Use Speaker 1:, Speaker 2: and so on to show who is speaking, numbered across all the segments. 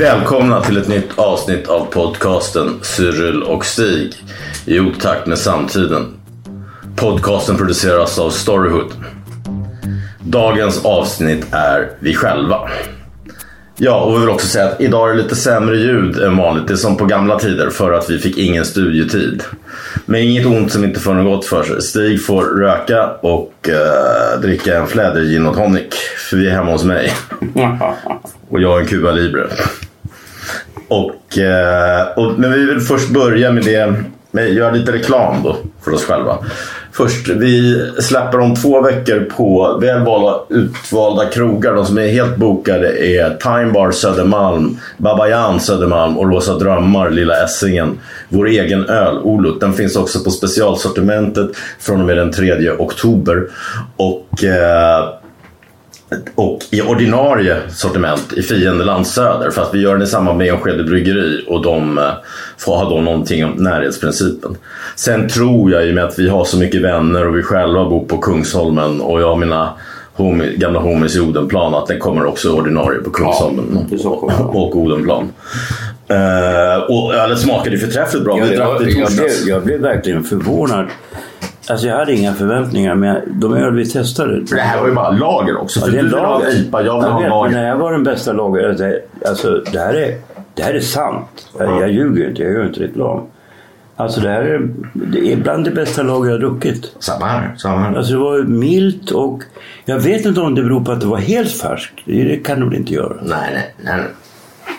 Speaker 1: Välkomna till ett nytt avsnitt av podcasten Cyril och Stig i otakt med samtiden. Podcasten produceras av Storyhood. Dagens avsnitt är vi själva. Ja, och vi vill också säga att idag är det lite sämre ljud än vanligt. Det är som på gamla tider för att vi fick ingen studietid. Men inget ont som inte får något gott för sig. Stig får röka och eh, dricka en fläder gin och tonic. För vi är hemma hos mig. och jag är en Cuba Libre. Och, eh, och, men vi vill först börja med det, med göra lite reklam då för oss själva. Först, vi släpper om två veckor på välvalda utvalda krogar. De som är helt bokade är Time Bar Södermalm, Babajan Södermalm och Låsa Drömmar Lilla Essingen. Vår egen öl, Olut, den finns också på specialsortimentet från och med den 3 oktober. Och eh, och i ordinarie sortiment i Fiendeland Söder för att vi gör den i samband med Enskede Bryggeri och de eh, får ha då någonting om närhetsprincipen. Sen tror jag i och med att vi har så mycket vänner och vi själva bor på Kungsholmen och jag har mina homi, gamla homies i Odenplan att den kommer också ordinarie på Kungsholmen och Odenplan. Uh, och ölet smakade ju förträffligt bra.
Speaker 2: Ja,
Speaker 1: vi drack det
Speaker 2: jag, blev, jag blev verkligen förvånad. Alltså jag hade inga förväntningar men de öl vi testade.
Speaker 1: Det här var ju bara lager också.
Speaker 2: Ja, det är
Speaker 1: ha
Speaker 2: lager.
Speaker 1: IPA, jag vill
Speaker 2: jag
Speaker 1: ha
Speaker 2: vet, men
Speaker 1: lager.
Speaker 2: det här var den bästa lager. Alltså det här är, det här är sant. Jag, jag ljuger inte, jag gör inte reklam. Alltså det här är, det är bland det bästa lager jag druckit.
Speaker 1: Samma här. Samma här.
Speaker 2: Alltså det var milt och jag vet inte om det beror på att det var helt färskt. Det kan det väl inte göra.
Speaker 1: Nej, nej, nej.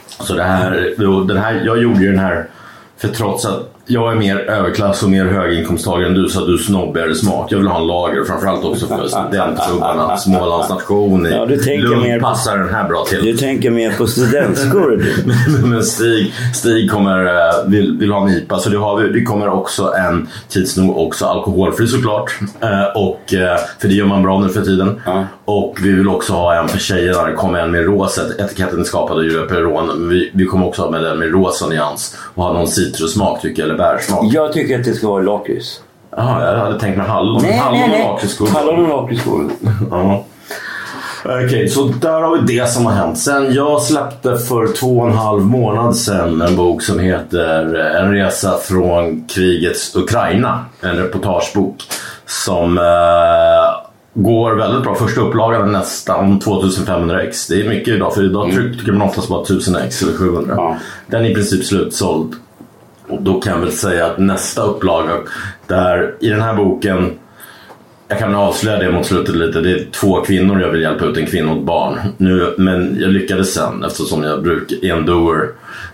Speaker 1: Så det här, den här, jag gjorde ju den här för trots att jag är mer överklass och mer höginkomsttagare än du så att du snobbigare smak. Jag vill ha en lager framförallt också för studentklubbarna. Smålands nation i
Speaker 2: Ja, du tänker
Speaker 1: Lund
Speaker 2: mer på-
Speaker 1: passar den här bra till.
Speaker 2: Du tänker mer på studentskor.
Speaker 1: Men Stig, Stig kommer, eh, vill, vill ha en IPA så det, har vi, det kommer också en tids nog också alkoholfri såklart. Eh, och, eh, för det gör man bra nu för tiden.
Speaker 2: Ja.
Speaker 1: Och vi vill också ha en för tjejerna. Det kommer en med rosa. Etiketten är skapad av Julia Perron. Men Vi, vi kommer också ha med den med rosa nyans. Och ha någon citrussmak tycker jag, eller bärsmak.
Speaker 2: Jag tycker att det ska vara lakrits.
Speaker 1: Jaha, jag hade tänkt mig hallon. hallon och lakritsskor.
Speaker 2: Hallon och lakritsskor.
Speaker 1: Ja. Okej, så där har vi det som har hänt. Sen jag släppte för två och en halv månad sedan en bok som heter En resa från krigets Ukraina. En reportagebok som eh, går väldigt bra. Första upplagan nästan 2500 ex. Det är mycket idag för idag trycker man oftast bara 1000 ex eller 700.
Speaker 2: Ja.
Speaker 1: Den är i princip slutsåld. Och då kan jag väl säga att nästa upplaga, där i den här boken jag kan avslöja det mot slutet lite. Det är två kvinnor jag vill hjälpa ut, en kvinna och ett barn. Nu, men jag lyckades sen eftersom jag brukar, är en doer,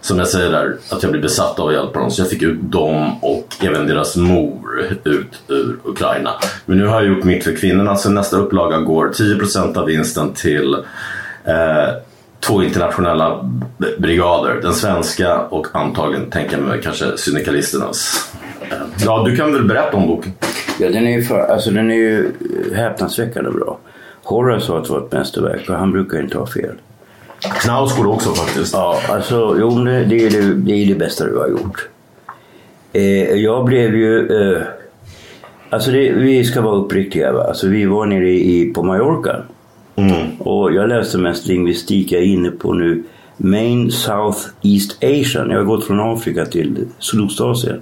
Speaker 1: som jag säger där, att jag blir besatt av att hjälpa dem. Så jag fick ut dem och även deras mor ut ur Ukraina. Men nu har jag gjort mitt för kvinnorna, så nästa upplaga går 10% av vinsten till eh, två internationella brigader. Den svenska och antagligen, tänker jag mig, kanske syndikalisternas. Ja, du kan väl berätta om boken?
Speaker 2: Ja, den är ju, för, alltså, den är ju häpnadsväckande bra. Horace sa att det var ett mästerverk och han brukar inte ha fel.
Speaker 1: Knausgård också faktiskt.
Speaker 2: Ja, alltså jo, det, det, är det, det är det bästa du har gjort. Eh, jag blev ju... Eh, alltså det, vi ska vara uppriktiga. Va? Alltså, vi var nere i, på Mallorca.
Speaker 1: Mm.
Speaker 2: Och jag läste mest lingvistik. Jag är inne på nu Main South East Asian. Jag har gått från Afrika till Sydostasien.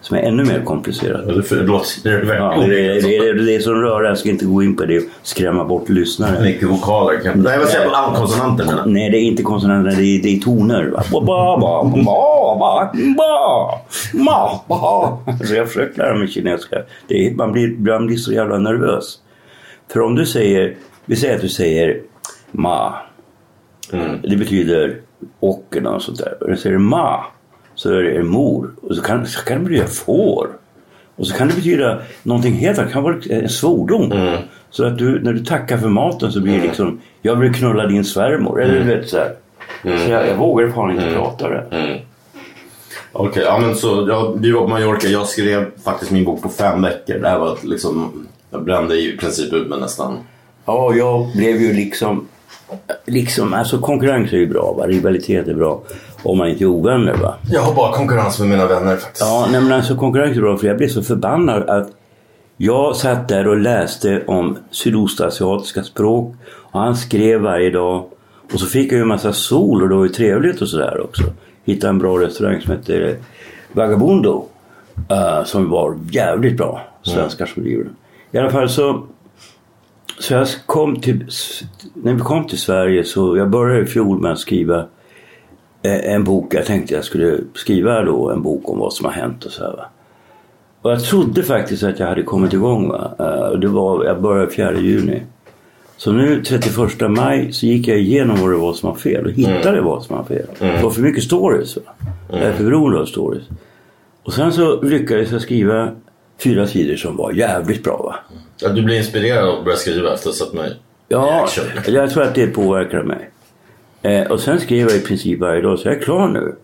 Speaker 2: Som är ännu mer
Speaker 1: det- Förlåt, det är
Speaker 2: Ja, det, det, är, det är som rör, jag ska inte gå in på det och skrämma bort lyssnare.
Speaker 1: mycket vokaler. kan- Nej, vad säger jag? Ah, Konsonanter.
Speaker 2: Nej, det är inte konsonanter, det är, det är toner. Va? Ba, ba, ba, ba, ba, ma, ba. Så jag försöker lära mig kinesiska. Det är, man, blir, man blir så jävla nervös. För om du säger, vi säger att du säger ma. Det betyder och eller något sånt där. Och du säger ma så är det mor. Och så kan, så kan det bli får. Och så kan det betyda någonting helt annat. Det kan vara en svordom. Så att du, när du tackar för maten så blir det liksom Jag vill knulla din svärmor. Eller du vet så här. Så jag, jag vågar fan inte prata det.
Speaker 1: Okej, ja men så ja, vi var på Mallorca. Jag skrev faktiskt min bok på fem veckor. Det här var liksom... Jag brände i princip ut mig nästan.
Speaker 2: Ja, jag blev ju liksom... Liksom, alltså konkurrens är ju bra va. Rivalitet är bra. Om man inte är ovänner va.
Speaker 1: Jag har bara konkurrens med mina vänner faktiskt.
Speaker 2: Ja, nej, men alltså konkurrens är bra för jag blev så förbannad att jag satt där och läste om sydostasiatiska språk och han skrev varje dag. Och så fick jag ju en massa sol och det var ju trevligt och sådär också. Hittade en bra restaurang som heter Vagabundo. eh, som var jävligt bra. Svenskar som driver den. I alla fall så så jag kom till, när vi kom till Sverige så jag började i fjol med att skriva eh, en bok. Jag tänkte jag skulle skriva då en bok om vad som har hänt och så här, va. Och jag trodde faktiskt att jag hade kommit igång. Va? Eh, Det var, jag började 4 juni. Så nu 31 maj så gick jag igenom vad det var som var fel och hittade vad som var fel. Det var för mycket stories. Va? Jag är för beroende av stories. Och sen så lyckades jag skriva fyra sidor som var jävligt bra. Va?
Speaker 1: Ja, du blir inspirerad av att börja skriva efter att i
Speaker 2: Ja, jag tror att det påverkar mig. Eh, och sen skriver jag i princip varje dag, så jag är klar nu.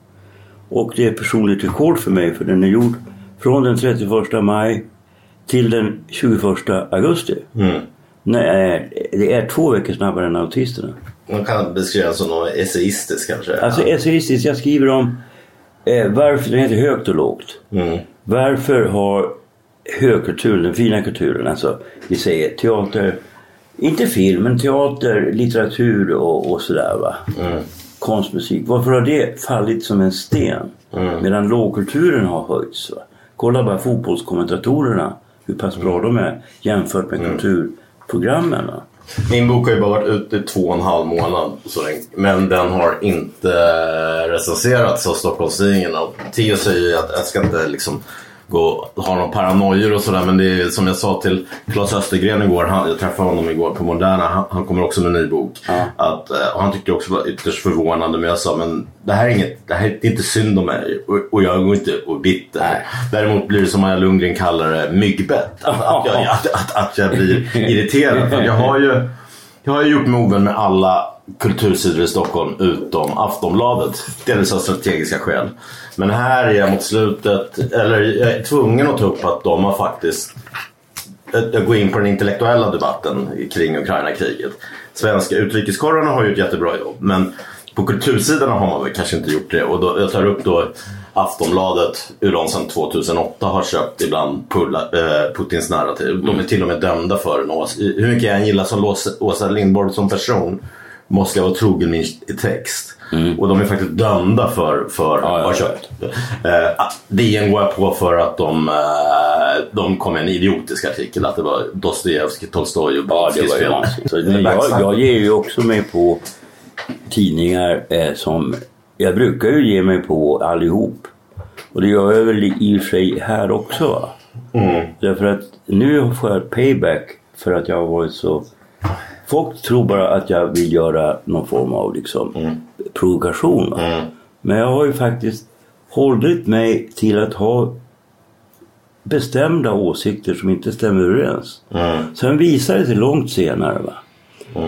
Speaker 2: Och det är personligt rekord för mig, för den är gjord från den 31 maj till den 21 augusti.
Speaker 1: Mm.
Speaker 2: Nej, det är två veckor snabbare än autisterna.
Speaker 1: Man kan beskriva som något essayistiskt kanske.
Speaker 2: Alltså essayistiskt, jag skriver om eh, varför, den heter Högt och lågt.
Speaker 1: Mm.
Speaker 2: Varför har högkulturen, den fina kulturen, alltså vi säger teater, inte film, men teater, litteratur och, och sådär va. Konst, musik. Varför har det fallit som en sten? Medan lågkulturen har höjts. Va? Kolla bara fotbollskommentatorerna, hur pass bra de är jämfört med kulturprogrammen. Va?
Speaker 1: Min bok har ju bara varit ute i två och en halv månad. Så länge. Men den har inte recenserats av Stockholmstidningen. Och Theo säger ju att jag ska inte liksom gå och ha någon paranoior och sådär. Men det är som jag sa till Claes Östergren igår. Han, jag träffade honom igår på Moderna. Han, han kommer också med en ny bok. Att, eh, och han tyckte också var ytterst förvånande. Men jag sa men det här är, inget, det här är inte synd om mig. Och, och jag går inte och bitter. Däremot blir det som Maja Lundgren kallar det myggbett. Att, att, jag, att, att, att jag blir irriterad. För jag har ju jag har gjort mig ovän med alla kultursidor i Stockholm utom Aftonbladet. Delvis av strategiska skäl. Men här är jag mot slutet, eller jag är tvungen att ta upp att de har faktiskt jag går in på den intellektuella debatten kring Ukraina-kriget. Svenska utrikeskorrarna har ju ett jättebra jobb men på kultursidorna har man väl kanske inte gjort det. Och då, jag tar upp då Aftonbladet, hur de sedan 2008 har köpt ibland Pulla, eh, Putins narrativ. De är till och med dömda för den. Hur mycket jag än gillar som Åsa Lindborg som person måste jag vara trogen min text. Och de är faktiskt dömda för, för att
Speaker 2: ja,
Speaker 1: ha
Speaker 2: ja.
Speaker 1: köpt. Eh, DN går jag på för att de, eh, de kom med en idiotisk artikel att det var Dostojevskij, Tolstoj och
Speaker 2: Ja,
Speaker 1: fel.
Speaker 2: Så, Men jag, jag ger ju också mig på tidningar eh, som... Jag brukar ju ge mig på allihop. Och det gör jag väl i och för sig här också. Va? Därför att nu får jag payback för att jag har varit så... Folk tror bara att jag vill göra någon form av liksom, provokation. Va? Men jag har ju faktiskt hållit mig till att ha bestämda åsikter som inte stämmer överens. Sen visade det sig långt senare va?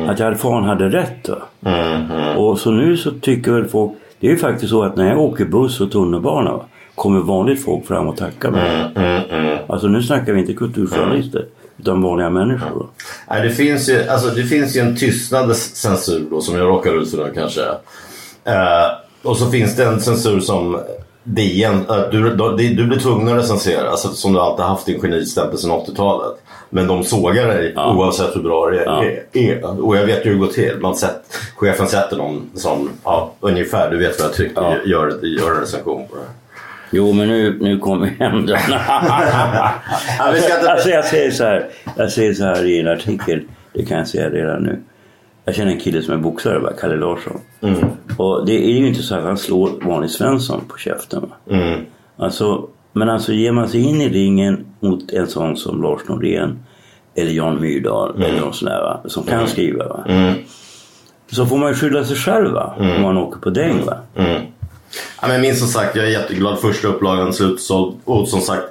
Speaker 2: att jag fan hade rätt. Va? Och så nu så tycker väl folk, det är ju faktiskt så att när jag åker buss och tunnelbana va? kommer vanligt folk fram och tackar mig. Alltså nu snackar vi inte kulturjournalister utan vanliga människor. Va?
Speaker 1: Nej, det, finns ju, alltså, det finns ju en tystnadens censur då, som jag råkar ut för kanske. Eh, och så finns det en censur som DN, eh, du, du, du blir tvungen att recensera, alltså, som du alltid haft din genistämpel sedan 80-talet. Men de sågar dig oavsett hur bra det
Speaker 2: Ja.
Speaker 1: är, är. Och jag vet ju hur det går till. Man sett, chefen sätter någon som, ja, ungefär, du vet vad jag tycker,
Speaker 2: Ja.
Speaker 1: gör, gör en recension på det.
Speaker 2: Jo men nu, nu kommer händerna. Alltså jag säger så här. Jag säger så här i en artikel. Det kan jag säga redan nu. Jag känner en kille som är boxare, va? Kalle Larsson. Och det är ju inte så att han slår vanlig Svensson på käften. Va? Alltså, men alltså ger man sig in i ringen mot en sån som Lars Norén eller Jan Myrdal eller någon sån där va? som kan skriva. Va? Så får man ju skylla sig själv va? om man åker på däng. Va?
Speaker 1: Ja, men minst som sagt, jag är jätteglad. Första upplagan slutsåld. Och som sagt,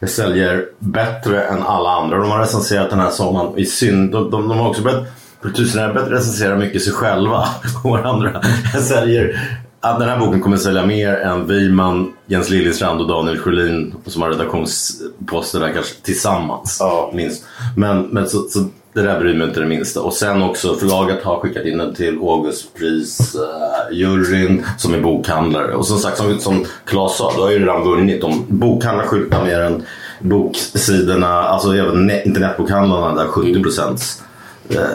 Speaker 1: det säljer bättre än alla andra. De har recenserat den här sommaren i synd. De, de, de har också börjat Kultursnära börjat recensera mycket sig själva och varandra. Jag säljer att den här boken kommer sälja mer än Wiman, Jens Liljestrand och Daniel Sjölin som har redaktionsposter där kanske tillsammans.
Speaker 2: Ja.
Speaker 1: Minst. Men, men så, så det där bryr mig inte det minsta. Och sen också förlaget har skickat in den till Augustpris-juryn uh, som är bokhandlare. Och som sagt som, som Claes sa, du har ju redan vunnit. Om bokhandlar skyltar mer än boksidorna, alltså även internetbokhandlarna där 70 procents Eh,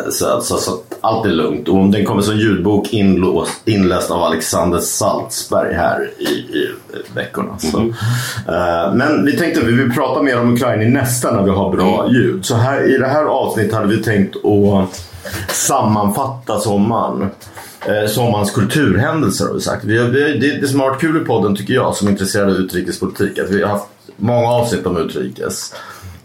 Speaker 1: så, så, så allt är lugnt. Och den kommer som ljudbok inlås, inläst av Alexander Salzberg här i, i veckorna. Så. Mm. Uh, men vi tänkte att vi vill prata mer om Ukraina i nästa när vi har bra mm. ljud. Så här, i det här avsnittet hade vi tänkt att sammanfatta sommaren. Eh, sommarens kulturhändelser har vi sagt. Vi vi, det, det som har varit kul i podden tycker jag som är intresserad av utrikespolitik att vi har haft många avsnitt om utrikes.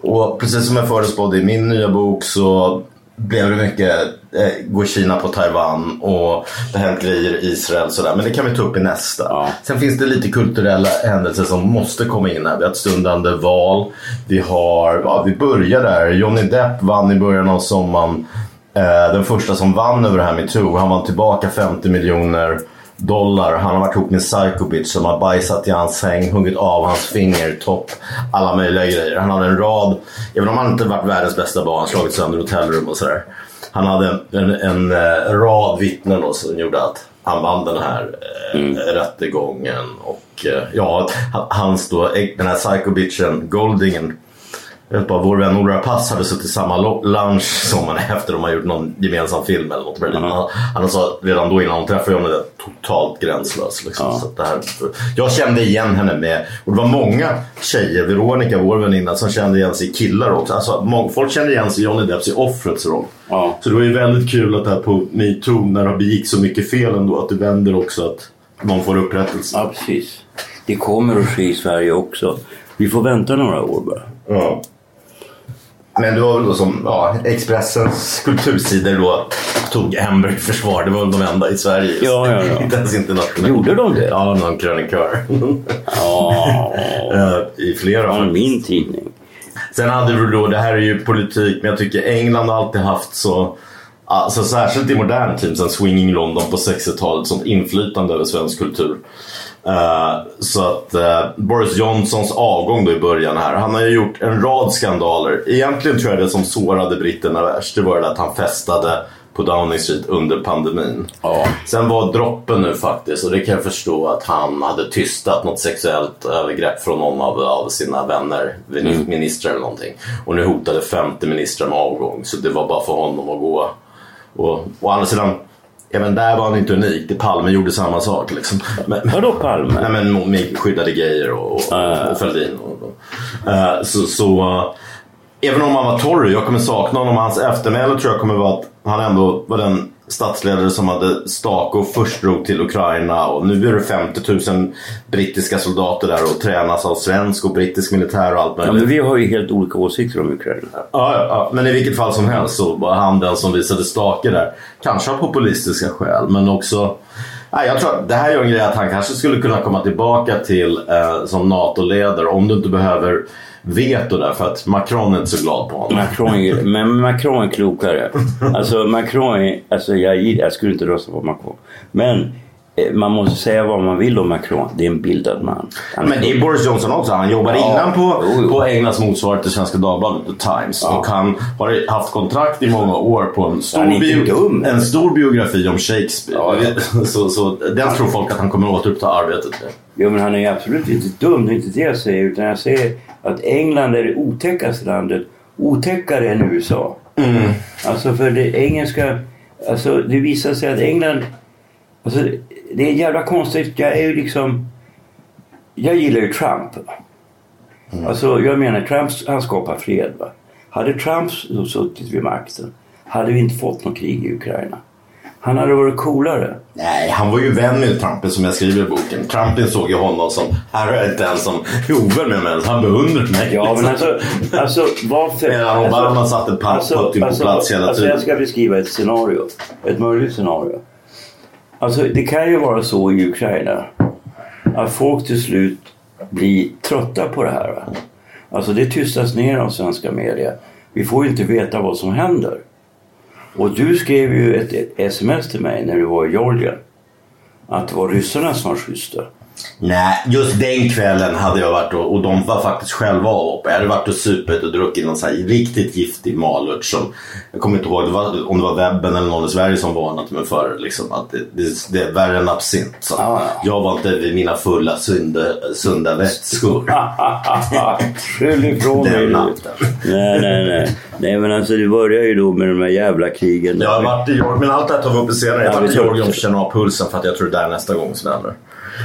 Speaker 1: Och precis som jag förutspådde i min nya bok så blev det mycket, eh, går Kina på Taiwan och det hänt grejer i Israel sådär. Men det kan vi ta upp i nästa. Ja. Sen finns det lite kulturella händelser som måste komma in här. Vi har ett stundande val. Vi har, ja, vi börjar där. Johnny Depp vann i början av sommaren. Eh, den första som vann över det här med Too. Han vann tillbaka 50 miljoner dollar. Han har varit ihop med Psycho Bitch som har bajsat i hans säng, huggit av hans fingertopp, alla möjliga grejer. Han hade en rad, även om han inte varit världens bästa barn, slagit sönder hotellrum och sådär. Han hade en, en, en, en rad vittnen då, som gjorde att han vann den här eh, mm. rättegången. Och eh, ja, hans då, den här Psycho Bitchen, Goldingen vet bara, vår vän Ola Pass hade suttit i samma lunch sommaren efter de har gjort någon gemensam film eller något. Mm. Han, han sa redan då innan hon träffade honom det totalt gränslös. Liksom. Ja. Så det här, jag kände igen henne med, och det var många tjejer, Veronica, vår väninna, som kände igen sig i killar också. Alltså, många, folk kände igen sig i Johnny Depps i offrets roll. Ja. Så det var ju väldigt kul att det här på metoo, när det begick så mycket fel ändå, att det vänder också att någon får upprättelse.
Speaker 2: Ja, precis. Det kommer att ske i Sverige också. Vi får vänta några år bara.
Speaker 1: Ja. Men det var väl då som ja, Expressens kultursidor då tog Hamburg i försvar. Det var väl de enda i Sverige.
Speaker 2: Ja, ja, ja.
Speaker 1: Inte ens internationellt.
Speaker 2: Gjorde de det?
Speaker 1: Ja, någon krönikör.
Speaker 2: Ja.
Speaker 1: I flera
Speaker 2: fall. Ja, min tidning.
Speaker 1: Sen hade du då, det här är ju politik, men jag tycker England har alltid haft så Alltså särskilt i modern tid, sen Swinging London på 60-talet, som inflytande över svensk kultur. Uh, så att uh, Boris Johnsons avgång då i början här. Han har ju gjort en rad skandaler. Egentligen tror jag det som sårade britterna värst det var det att han festade på Downing Street under pandemin. Ja. Sen var droppen nu faktiskt, och det kan jag förstå, att han hade tystat något sexuellt övergrepp från någon av, av sina vänner, mm. ministrar eller någonting. Och nu hotade 50 ministrar med avgång, så det var bara för honom att gå. Och å andra sidan, Även där var han inte unik. Palme gjorde samma sak. Liksom.
Speaker 2: Men, Vadå Palme?
Speaker 1: Nej, men med skyddade grejer och, och, uh. och Fälldin. Uh, så, så uh, även om han var Tory, jag kommer sakna honom. Hans eftermäle tror jag kommer vara att han ändå var den statsledare som hade stak och först drog till Ukraina och nu är det 50 000 brittiska soldater där och tränas av svensk och brittisk militär och allt möjligt.
Speaker 2: Ja, men vi har ju helt olika åsikter om Ukraina.
Speaker 1: Ja, ja, men i vilket fall som helst så var han den som visade stake där. Kanske av populistiska skäl men också Nej, jag tror att det här gör en grej att han kanske skulle kunna komma tillbaka till eh, som NATO-ledare om du inte behöver veto där för att Macron är inte så glad på honom.
Speaker 2: Macron är, men Macron är klokare. Alltså Macron är, alltså jag, jag skulle inte rösta på Macron. Men eh, man måste säga vad man vill om Macron. Det är en bildad man.
Speaker 1: Han men det är Boris Johnson också. Han jobbade ja, innan på, på Englands motsvarighet till Svenska Dagbladet, Times. Ja. Och han har haft kontrakt i många år på en stor, bio, en stor biografi om Shakespeare. Ja, så, så den tror folk att han kommer att återuppta arbetet med.
Speaker 2: Jo men han är absolut inte dum. Det är inte det jag säger. Utan jag säger att England är det otäckaste landet. Otäckare än USA. Mm. Alltså för det engelska... Alltså det visar sig att England... Alltså det är jävla konstigt. Jag är ju liksom... Jag gillar ju Trump. Mm. Alltså jag menar Trump han skapar fred. Va? Hade Trump suttit vid makten hade vi inte fått något krig i Ukraina. Han hade varit coolare.
Speaker 1: Nej, han var ju vän med Trump som jag skriver i boken. Trump såg ju honom som, här är inte ens som ovän med mig, han beundrar mig.
Speaker 2: Ja, men alltså, alltså varför...
Speaker 1: Medan Obama alltså, satte papp alltså, på, typ alltså, plats hela
Speaker 2: alltså,
Speaker 1: tiden.
Speaker 2: Jag ska beskriva ett scenario. Ett möjligt scenario. Alltså det kan ju vara så i Ukraina att folk till slut blir trötta på det här. Alltså det tystas ner av svenska media. Vi får ju inte veta vad som händer. Och du skrev ju ett, ett sms till mig när du var i Georgien. Att det var ryssarna som var schyssta.
Speaker 1: Nej, just den kvällen hade jag varit och, och de var faktiskt själva uppe. Jag hade varit och supit och druckit någon så här riktigt giftig malört som jag kommer inte ihåg det var, om det var webben eller någon i Sverige som varnat mig för liksom, att det, det, det är värre än absint. Så
Speaker 2: ja.
Speaker 1: Jag var inte vid mina fulla sunda, sunda vätskor.
Speaker 2: Skyll ifrån dig
Speaker 1: natten.
Speaker 2: Nej, nej, nej. Nej, men alltså det börjar ju då med de här jävla krigen.
Speaker 1: Jag har varit i Georgien, men allt det här tar vi upp senare. Jag
Speaker 2: Ja,
Speaker 1: har varit i Georgien att känna av pulsen för att jag tror det där är nästa gång som händer.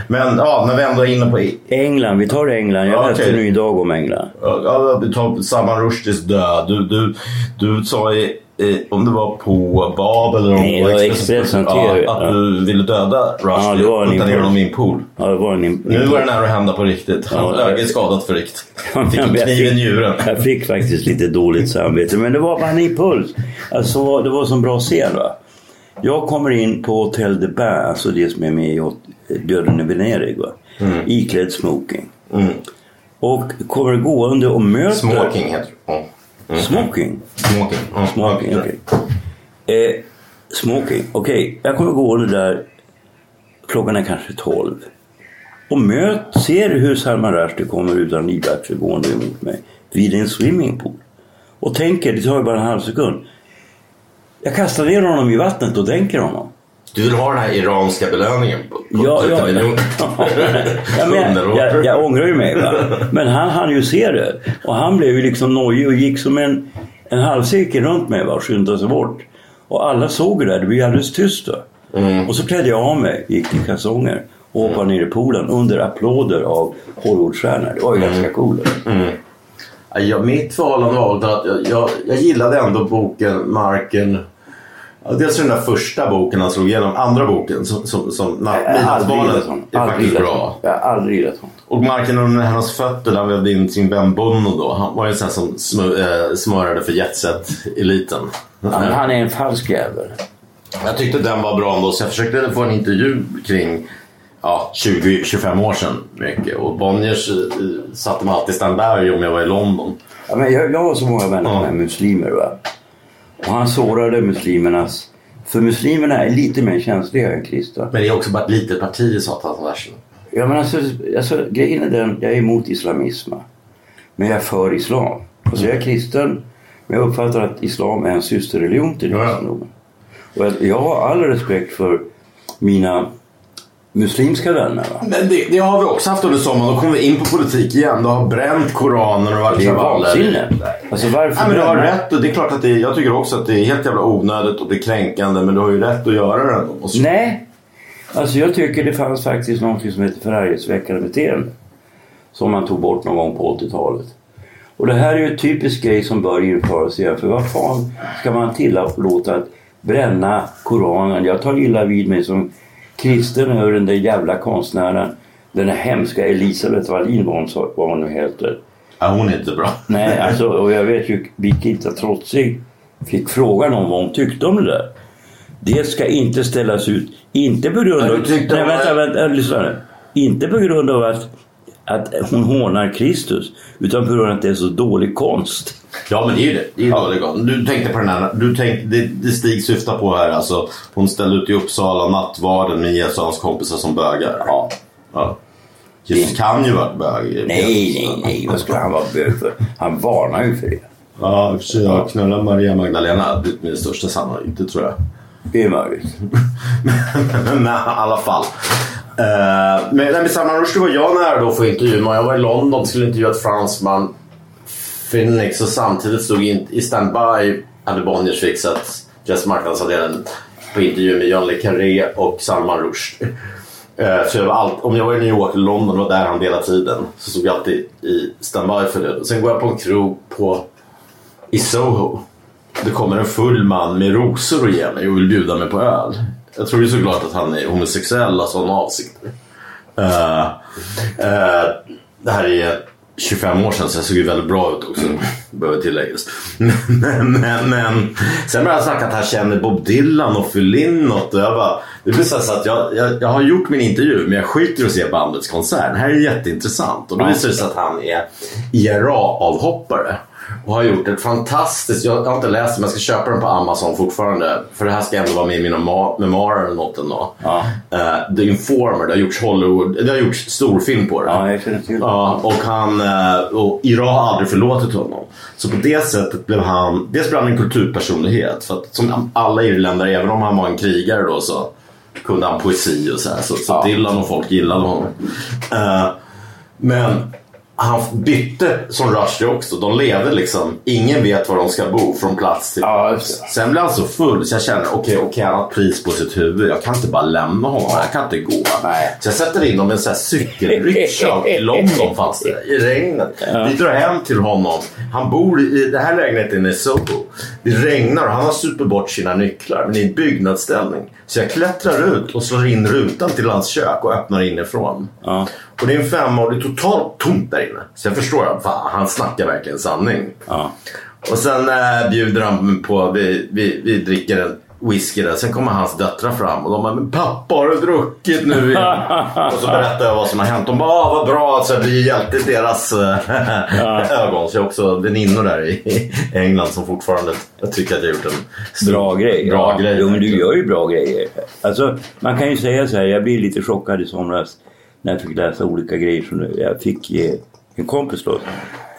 Speaker 1: Men ja, när vi ändå är inne på
Speaker 2: England, vi tar England. Jag
Speaker 1: Ja,
Speaker 2: läste
Speaker 1: okej.
Speaker 2: nu idag om England.
Speaker 1: Ja, vi tar Salman Rushdies död. Du, du, du sa i, i, om det var på Bab eller om
Speaker 2: Nej, det var Expressen
Speaker 1: ja, att
Speaker 2: ja.
Speaker 1: du ville döda Rushdie
Speaker 2: Ja, var
Speaker 1: och putta ner honom i en pool.
Speaker 2: Ja, det var en
Speaker 1: Nu var det nära att hända på riktigt. Hans
Speaker 2: Ja,
Speaker 1: öga är skadat för. Han fick en kniv i njuren.
Speaker 2: Jag fick faktiskt lite dåligt samvete. Men det var bara en impuls. Alltså, det var en sån bra scen. Va? Jag kommer in på Hotel de Bain, alltså det som är med i Döden i Venedig. Va?
Speaker 1: Mm.
Speaker 2: Iklädd smoking. Och kommer gående och möter...
Speaker 1: Smoking heter det. Ja.
Speaker 2: Smoking?
Speaker 1: Smoking. Ja,
Speaker 2: Smoking, okej. Eh, smoking, okej. Jag kommer gående där. Klockan är kanske 12. Och möt, ser hur Salman Rushdie kommer utan livvakter gående emot mig vid en swimmingpool. Och tänker, det tar ju bara en halv sekund. Jag kastar ner honom i vattnet och dränker honom.
Speaker 1: Du vill ha den här iranska belöningen på, på
Speaker 2: Ja,
Speaker 1: 30
Speaker 2: ja, ja.
Speaker 1: miljoner?
Speaker 2: ja, men jag, jag, jag ångrar ju mig. Va? Men han hann ju se det. Och han blev ju liksom nojig och gick som en, en halvcirkel runt mig va? och skyndade sig bort. Och alla såg det där. Det blev alldeles tyst. Då.
Speaker 1: Mm.
Speaker 2: Och så klädde jag av mig, gick till kalsonger och hoppade ner i poolen under applåder av Hollywoodstjärnor. Det var ju ganska coolt.
Speaker 1: Ja, jag, mitt förhållande var att jag, jag, jag gillade ändå boken Marken. Ja, dels den där första boken han slog igenom. Andra boken som, som, som Midnattsbarnen är faktiskt bra.
Speaker 2: Jag har aldrig gillat honom.
Speaker 1: Och Marken under hennes fötter där han vävde in sin vän Bono då. Han var ju en sån som eh, smörade för jetset-eliten.
Speaker 2: Han, han är en falsk jävel.
Speaker 1: Jag tyckte den var bra ändå så jag försökte få en intervju kring ja, 20-25 år sedan mycket. Och Bonniers eh, satte mig alltid Stanberg om jag var i London.
Speaker 2: Ja, men jag, jag har så många vänner som är muslimer. Va? Och han sårade muslimernas... För muslimerna är lite mer känsliga än kristna.
Speaker 1: Men det är också bara ett litet parti i Satansversen.
Speaker 2: Ja, men alltså, alltså, grejen är den, jag är emot islamism. Men jag är för islam. Alltså, jag är kristen, men jag uppfattar att islam är en systerreligion till
Speaker 1: Ja, ja.
Speaker 2: kristendomen. Och jag, jag har all respekt för mina muslimska vänner. Va?
Speaker 1: Men det, det har vi också haft under sommaren. Då kommer vi in på politik igen. Du har bränt Koranen och varit
Speaker 2: Det är
Speaker 1: kravaller.
Speaker 2: Alltså varför
Speaker 1: Ja, men du har rätt och det är klart att det, jag tycker också att det är helt jävla onödigt och det är kränkande men du har ju rätt att göra det ändå.
Speaker 2: Nej. Alltså jag tycker det fanns faktiskt något som heter förargelseväckande beteende. Som man tog bort någon gång på 80-talet. Och det här är ju en typisk grej som bör införas igen. För vad fan ska man tillåta att bränna Koranen? Jag tar illa vid mig som kristen över den där jävla konstnären. Den där hemska Elisabeth Wallin vad hon, vad hon nu heter.
Speaker 1: Ja, hon är inte bra.
Speaker 2: Nej, alltså, och jag vet ju Birgitta Trotzig fick frågan om vad hon tyckte om det där. Det ska inte ställas ut, inte på grund av... Nej, vänta, vänta, lyssna nu. Inte på grund av att, att hon hånar Kristus, utan på grund av att det är så dålig konst.
Speaker 1: Ja men det är ju det. det, är ju dålig konst. Du tänkte på den här, du tänkte, det, det Stig syftar på här alltså. Hon ställde ut i Uppsala nattvarden med Jesus och hans kompisar som bögar.
Speaker 2: Ja.
Speaker 1: Ja. Jesus kan ju vara bög.
Speaker 2: Nej, nej, nej, vad skulle han vara bög för? Han varnar ju för det.
Speaker 1: Ja, i och för sig. Jag knullar Maria Magdalena det- det största sannolikhet, det tror jag.
Speaker 2: Det är möjligt.
Speaker 1: men i alla fall. Uh, men nej, med Salman Rushdie var jag nära då för att intervjua jag var i London och skulle intervjua ett fransman. Phoenix och samtidigt stod in, i standby hade Bonniers fixat Jess marknadsavdelningen på intervju med John Le Carré och Salman Rushdie. Uh, Så jag var allt, om jag var i New York eller London var där han hela tiden. Så stod jag alltid i standby för det. Sen går jag på en krog på, i Soho. Det kommer en full man med rosor och ger mig och vill bjuda mig på öl. Jag tror ju såklart att han är homosexuell, har sådana avsikter. Eh, eh, det här är 25 år sedan så jag såg ju väldigt bra ut också. Behöver tilläggas. Men, men, men sen började han snacka att han känner Bob Dylan och Phil Lynott och jag bara det blir så att jag, jag, jag har gjort min intervju men jag skiter i att se bandets konsert. Det här är jätteintressant och då visar det sig att han är IRA-avhoppare. Och har gjort ett fantastiskt, jag har inte läst det men jag ska köpa den på Amazon fortfarande. För det här ska ändå vara med i mina memoarer eller något ändå.
Speaker 2: Ja.
Speaker 1: Uh, The Informer, det har gjorts Hollywood, det har gjorts storfilm på det.
Speaker 2: Ja, jag känner till.
Speaker 1: Ja, och han, eh, och IRA har aldrig förlåtit honom. Så på det sättet blev han, dels blev han en kulturpersonlighet. För att som alla irländare, även om han var en krigare då så kunde han poesi och så här. Så, så
Speaker 2: Ja.
Speaker 1: Dylan och folk gillade honom. Eh, men han bytte som Rushdie också. De levde liksom, ingen vet var de ska bo från plats till plats. Sen blev han så full så jag känner, okej, okej han har pris på sitt huvud. Jag kan inte bara lämna honom, jag kan inte gå.
Speaker 2: Nej.
Speaker 1: Så jag sätter in dem i en cykelrickshaw i London fanns det, i regnet. Vi drar hem till honom. Han bor i, den här lägenheten i Soho. Det regnar och han har super bort sina nycklar, men i en byggnadsställning. Så jag klättrar ut och slår in rutan till hans kök och öppnar inifrån.
Speaker 2: Ja.
Speaker 1: Och det är en femma och det är totalt tomt där inne. Så jag förstår att han snackar verkligen sanning.
Speaker 2: Ja.
Speaker 1: Och sen äh, bjuder han på, vi, vi, vi dricker en whisky där. Sen kommer hans döttrar fram och de bara, men pappa har du druckit nu igen? och så berättar jag vad som har hänt. De bara, ah, vad bra, så jag blir hjälte i deras äh, ögon. Så jag har också väninnor där i England som fortfarande, tycker att jag har gjort en stor-
Speaker 2: Bra grej.
Speaker 1: Bra
Speaker 2: ja.
Speaker 1: grej.
Speaker 2: Jo, men du gör ju bra grejer. Alltså, man kan ju säga så här, jag blev lite chockad i somras när jag fick läsa olika grejer. Som jag fick eh, en kompis då,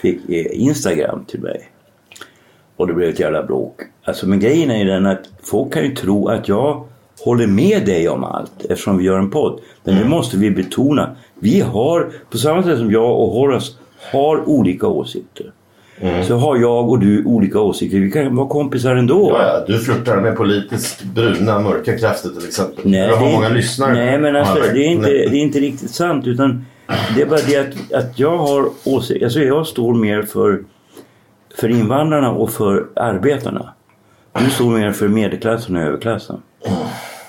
Speaker 2: fick eh, Instagram till mig. Och det blev ett jävla bråk. Alltså, men grejen är ju den att folk kan ju tro att jag håller med dig om allt eftersom vi gör en podd. Men
Speaker 1: Mm.
Speaker 2: det måste vi betona. Vi har, på samma sätt som jag och Horace har olika åsikter.
Speaker 1: Mm.
Speaker 2: Så har jag och du olika åsikter. Vi kan vara kompisar ändå.
Speaker 1: Ja, ja, du flörtar med politiskt bruna mörka krafter till exempel.
Speaker 2: Nej,
Speaker 1: Eller har många lyssnare.
Speaker 2: Nej, men alltså, det, är inte, det är inte riktigt sant. Utan det är bara det att, att jag har åsikt, alltså jag står mer för, för invandrarna och för arbetarna. Du står mer för medelklassen och överklassen.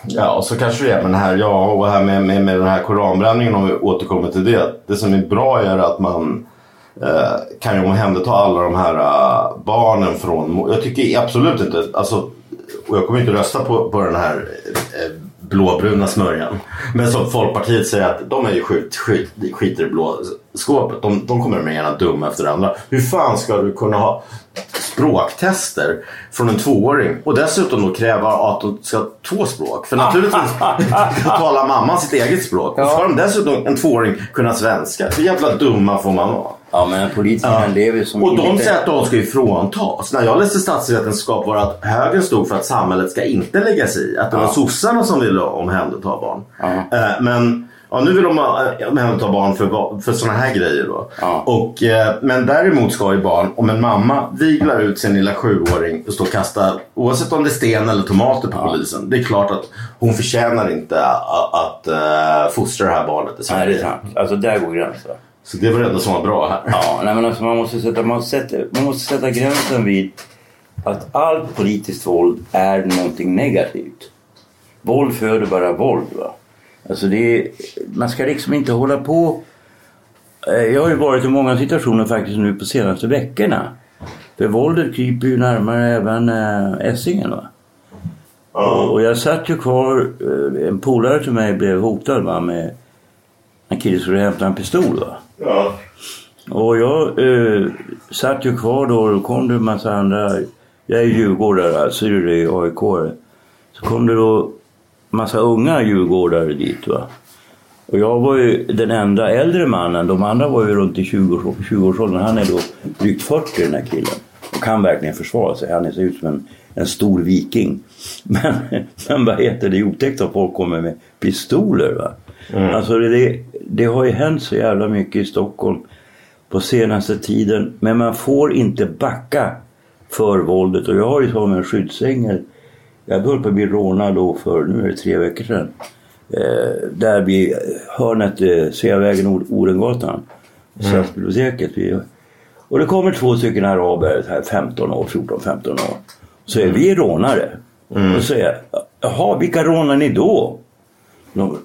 Speaker 1: Ja, och så kanske det är. Men här, ja, och här med, med, med den här koranbränningen om vi återkommer till det. Det som är bra är att man kan ju omhänderta alla de här eh, barnen från... Jag tycker absolut inte... Alltså, och jag kommer inte rösta på, på den här eh, blåbruna smörjan. Men som Folkpartiet säger att de är ju skit, skit, skiter i blå skåpet. De, de kommer med ena dum efter det andra. Hur fan ska du kunna ha språktester från en tvååring och dessutom då kräva att de ska ha två språk. För naturligtvis talar mamman sitt eget språk. Och ska de dessutom en tvååring kunna svenska. Hur jävla dumma får man vara?
Speaker 2: Ja, men politikerna lever som
Speaker 1: Och de
Speaker 2: inte-
Speaker 1: säger att de ska ifråntas. När jag läste statsvetenskap var det att högern stod för att samhället ska inte lägga sig i. Att det var sossarna som ville omhänderta barn.
Speaker 2: Ja.
Speaker 1: Eh, Men ja, nu vill de eh, omhänderta barn för, för sådana här grejer. Då.
Speaker 2: Ja.
Speaker 1: Och, eh, men däremot ska ju barn, om en mamma viglar ut sin lilla sjuåring och står och kastar, oavsett om det är sten eller tomater på polisen. Det är klart att hon förtjänar inte att, att eh, fostra det här barnet i
Speaker 2: Nej,
Speaker 1: Sverige.
Speaker 2: det är sant. Alltså där går gränsen.
Speaker 1: Så det var det enda som var bra här.
Speaker 2: Ja, nej, men alltså man, måste sätta, man, sätter, man måste sätta gränsen vid att allt politiskt våld är någonting negativt. Våld föder bara våld. Va? Alltså det är, man ska liksom inte hålla på... Eh, Jag har ju varit i många situationer faktiskt nu på senaste veckorna. För våldet kryper ju närmare även äh, Essingen. Va? Och, och jag satt ju kvar, eh, en polare till mig blev hotad va, med en kille skulle hämta en pistol. Va?
Speaker 1: Ja.
Speaker 2: Och jag eh, satt ju kvar då och då kom det en massa andra. Jag är djurgårdare, alltså det är aik Så kom det då massa unga djurgårdare dit va. Och jag var ju den enda äldre mannen. De andra var ju runt i 20 20-årsåldern. Han är då drygt 40 den här killen. Och kan verkligen försvara sig. Han ser ut som en, en stor viking. Men, men vad heter det? Det är otäckt att folk kommer med pistoler va. Alltså det, det, har ju hänt så jävla mycket i Stockholm på senaste tiden. Men man får inte backa för våldet. Och jag har ju som en skyddsängel. Jag höll på att bli rånad då för, nu är det tre veckor sedan. Eh, där vid hörnet eh, Sveavägen Or- Orengatan. Stadsbiblioteket. Vi, och det kommer två stycken araber, här 15 år, 14-15 år. Så är vi rånare. Och så säger jag, jaha vilka rånar ni då? De,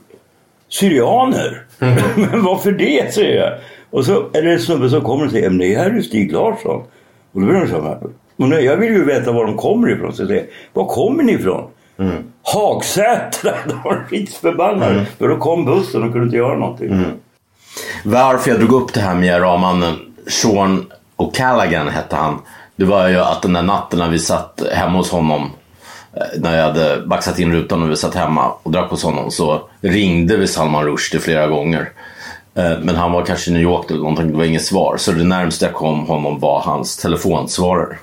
Speaker 2: Syrianer? Men varför det? säger jag. Och så är det en snubbe som kommer och säger men det här är Stig Larsson. Och då blir de så här. Och nej, jag vill ju veta var de kommer ifrån. Så jag säger, var kommer ni ifrån? Mm. Hagsätra! De var skitförbannade. Mm. För då kom bussen och kunde inte göra någonting.
Speaker 1: Mm. Varför jag drog upp det här med Yaramannen, Sean O'Callaghan hette han. Det var ju att den där natten när vi satt hemma hos honom Eh, när jag hade baxat in rutan och vi satt hemma och drack hos honom så ringde vi Salman Rushdie flera gånger. Eh, men han var kanske i New York eller någonting, det var inget svar. Så det närmaste jag kom honom var hans telefonsvarare.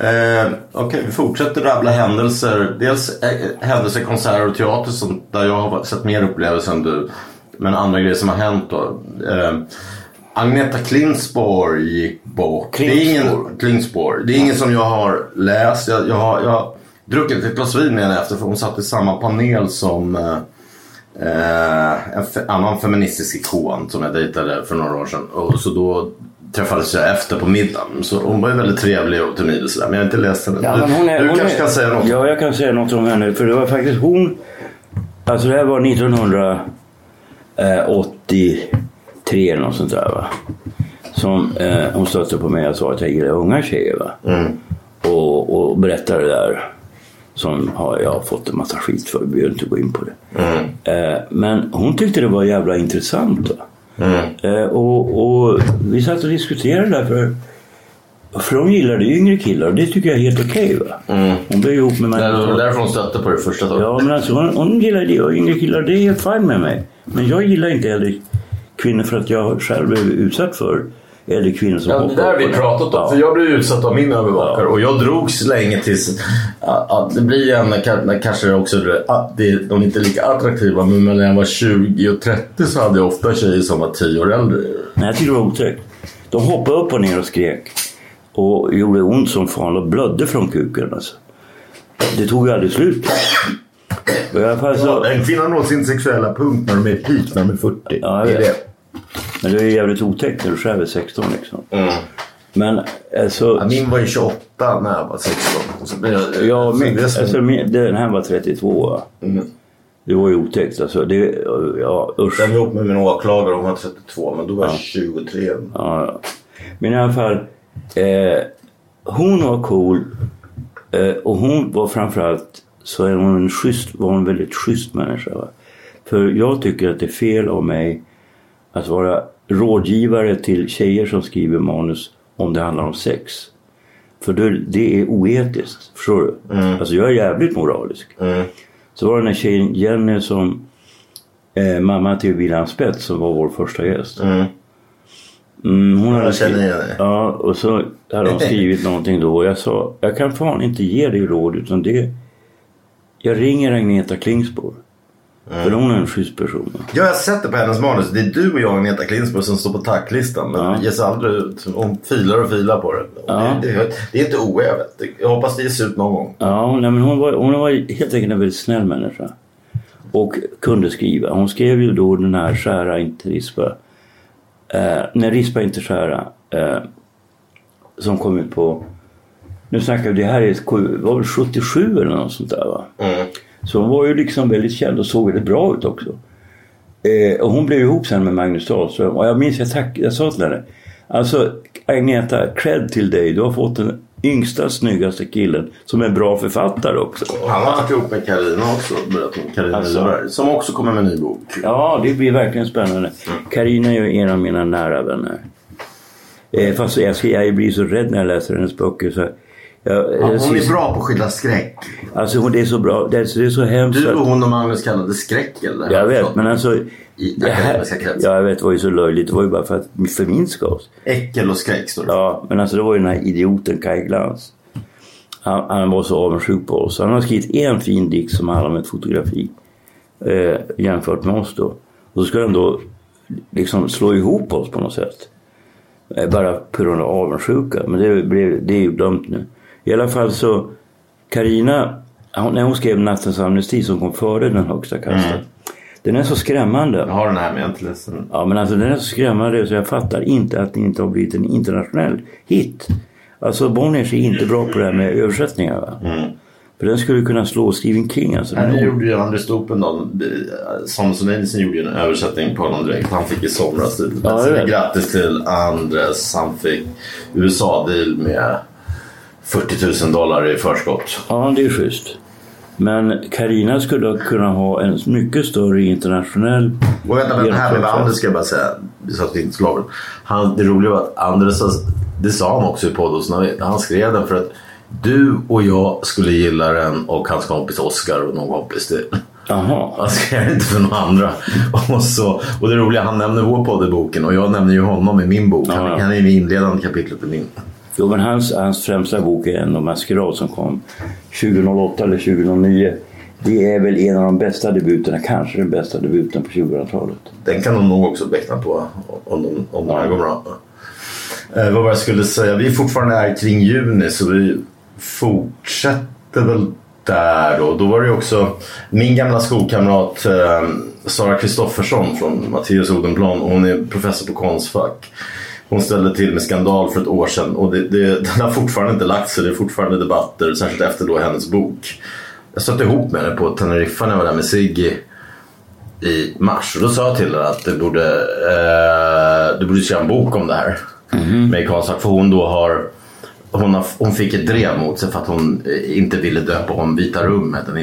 Speaker 1: Eh, Okej, okay, vi fortsätter rabbla händelser. Dels eh, händelser, konserter och teater som, där jag har sett mer upplevelser än du. Men andra grejer som har hänt då. Eh, Agneta Klingsborg gick bort. Det är ingen. Det är ingen som jag har läst. Jag, jag, har, jag har druckit ett glas vin med henne efter för hon satt i samma panel som eh, eh en fe annan feministisk ikon som jag dejtade för några år sedan. Och så då träffades jag efter på middagen. Så hon var ju väldigt trevlig och timid och sådär. Men jag har inte läst henne.
Speaker 2: Ja,
Speaker 1: du,
Speaker 2: är,
Speaker 1: du kanske
Speaker 2: är,
Speaker 1: kan säga något?
Speaker 2: Ja, jag kan säga något om henne. För det var faktiskt hon. Alltså det här var 1983 eller något sånt där va. Som eh, hon stötte på mig och sa att jag gillar unga tjejer va. Mm. Och, och berättade det där. Som har jag fått en massa skit för. Vi behöver inte gå in på det. Mm. Eh, men hon tyckte det var jävla intressant. Va? Mm. Eh, och, och, vi satt och diskuterade där för, för de gillade yngre killar och det tycker jag är helt okej. Okay, mm. Hon blev ihop med mig.
Speaker 1: Det var därför hon stötte på det första taget.
Speaker 2: Ja, men alltså hon, hon gillar det och yngre killar, det är helt fint med mig. Men jag gillar inte äldre kvinnor för att jag själv blev utsatt för eller kvinnor som
Speaker 1: ja, Det där har vi pratat om. Ja. För jag blev utsatt av min övervakare ja. och jag drogs länge tills att det blir en, kanske också att det, de är inte lika attraktiva men när jag var 20 och 30 så hade jag ofta tjejer som var 10 år äldre.
Speaker 2: Nej, jag tyckte det var otäckt. De hoppade upp och ner och skrek. Och gjorde ont som fan och blödde från kuken alltså. Det tog ju aldrig slut.
Speaker 1: I alla fall så... en kvinna når sin sexuella punkt när de är peak, när de är 40.
Speaker 2: Ja, jag vet. Men det är jävligt otäckt när du själv är 16 liksom. Mm. Men alltså...
Speaker 1: Ja, min var ju 28 när jag var 16. Så
Speaker 2: det, ja, min, alltså, min, den här var 32. Mm. Det var ju otäckt alltså. Det, ja, usch.
Speaker 1: Jag var ihop med min åklagare hon var 32 men då var jag ja. 23. Ja,
Speaker 2: ja. Men i alla fall. Eh, hon var cool. Eh, och hon var framförallt så är hon en schysst, var hon en väldigt schysst människa. Va? För jag tycker att det är fel av mig att vara rådgivare till tjejer som skriver manus om det handlar om sex. För det, det är oetiskt. Förstår du? Mm. Alltså jag är jävligt moralisk. Mm. Så var det den här tjejen Jenny som eh, mamma till William Spets som var vår första gäst. Mm. Mm, hon hade
Speaker 1: jag känner igen det.
Speaker 2: Ja, och så hade hon skrivit någonting då och jag sa jag kan fan inte ge dig råd utan det jag ringer Agneta Klingsborg. Mm. För hon är en schysst person. Ja,
Speaker 1: jag har sett det på hennes manus. Det är du och jag Agneta Klinsborg som står på tacklistan. Men ja. ges aldrig ut. Hon filar och filar på det. Ja. Det, det, det, är inte oävet. Jag hoppas det ges ut någon gång.
Speaker 2: Ja, nej, men hon var, hon var helt enkelt en väldigt snäll människa. Och kunde skriva. Hon skrev ju då den här Skära inte rispa. Eh, nej, rispa inte skära. Eh, som kom ut på... Nu snackar vi, det här är, var väl 77 eller något sånt där va? Mm. Så hon var ju liksom väldigt känd och såg väldigt bra ut också. Eh, och hon blev ihop sen med Magnus Dahlström. Och jag minns, jag, tack, jag sa till henne. Alltså Agneta, cred till dig. Du har fått den yngsta, snyggaste killen som är bra författare också.
Speaker 1: Han har varit ihop med Carina också, Carina alltså, Som också kommer med en ny bok.
Speaker 2: Ja, det blir verkligen spännande. Carina mm. är ju en av mina nära vänner. Eh, fast jag, jag blir så rädd när jag läser hennes böcker. Så
Speaker 1: Ja, hon är bra på att skildra skräck.
Speaker 2: Alltså hon är så bra. Det är, det är så hemskt.
Speaker 1: Du och hon och Magnus kallade skräck eller?
Speaker 2: Jag vet men alltså. I det här, ja, jag vet det var ju så löjligt. Det var ju bara för att förminska oss.
Speaker 1: Äckel och skräck står det
Speaker 2: Ja men alltså det var ju den här idioten Kaj Glans. Han, han, var så avundsjuk på oss. Han har skrivit en fin dikt som handlar om ett fotografi. Eh, jämfört med oss då. Och så ska han då liksom slå ihop oss på något sätt. Eh, bara på grund av avundsjuka. Men det, blev, det är ju dömt nu. I alla fall så, Karina när hon skrev Nattens amnesti som kom före den högsta kastet. Mm. Den är så skrämmande.
Speaker 1: Jag har den här men jag är inte ledsen.
Speaker 2: Ja men alltså den är så skrämmande så jag fattar inte att den inte har blivit en internationell hit. Alltså Bonniers är inte bra på det här med översättningar. Va? Mm. För den skulle kunna slå Stephen King. Alltså,
Speaker 1: Han
Speaker 2: den
Speaker 1: gjorde ju Andres Stopendal. Samuelsson Einersen gjorde ju en översättning på honom direkt. Han fick i somras titeln.
Speaker 2: Ja.
Speaker 1: Grattis till Andres. Han fick USA-deal med 40 000 dollar i förskott.
Speaker 2: Ja, det är schysst. Men Karina skulle kunna ha en mycket större internationell
Speaker 1: Och vänta, vänta här med. Anders ska jag bara säga. Så att vi inte slår han, Det roliga var att Anders, det sa han också i podden, han skrev den för att du och jag skulle gilla den och hans kompis Oscar och någon kompis till.
Speaker 2: Jaha.
Speaker 1: Han skrev inte för några andra. Och, så, och det roliga, han nämner vår podd i boken och jag nämner ju honom i min bok. Han, han är i inledande kapitlet i min.
Speaker 2: Jo, men hans, hans främsta bok är ändå Maskerad som kom 2008 eller 2009. Det är väl en av de bästa debuterna, kanske den bästa debuten på 2000-talet.
Speaker 1: Den kan de nog också beckna på om, de, om den här går bra. Eh, vad var jag skulle säga? Vi fortfarande är kring juni så vi fortsätter väl där då. Då var det ju också min gamla skolkamrat eh, Sara Kristoffersson från Mattias Odenplan. Hon är professor på Konstfack. Hon ställde till med skandal för ett år sedan och det, det, den har fortfarande inte lagt sig. Det är fortfarande debatter, särskilt efter då hennes bok. Jag satte ihop med henne på Teneriffa när jag var där med Siggy i mars. Och då sa jag till henne att det borde, eh, du borde skriva en bok om det här. Med Karlsson. För hon då har hon, har, hon fick ett drev mot sig för att hon eh, inte ville döpa om Vita rummet, en,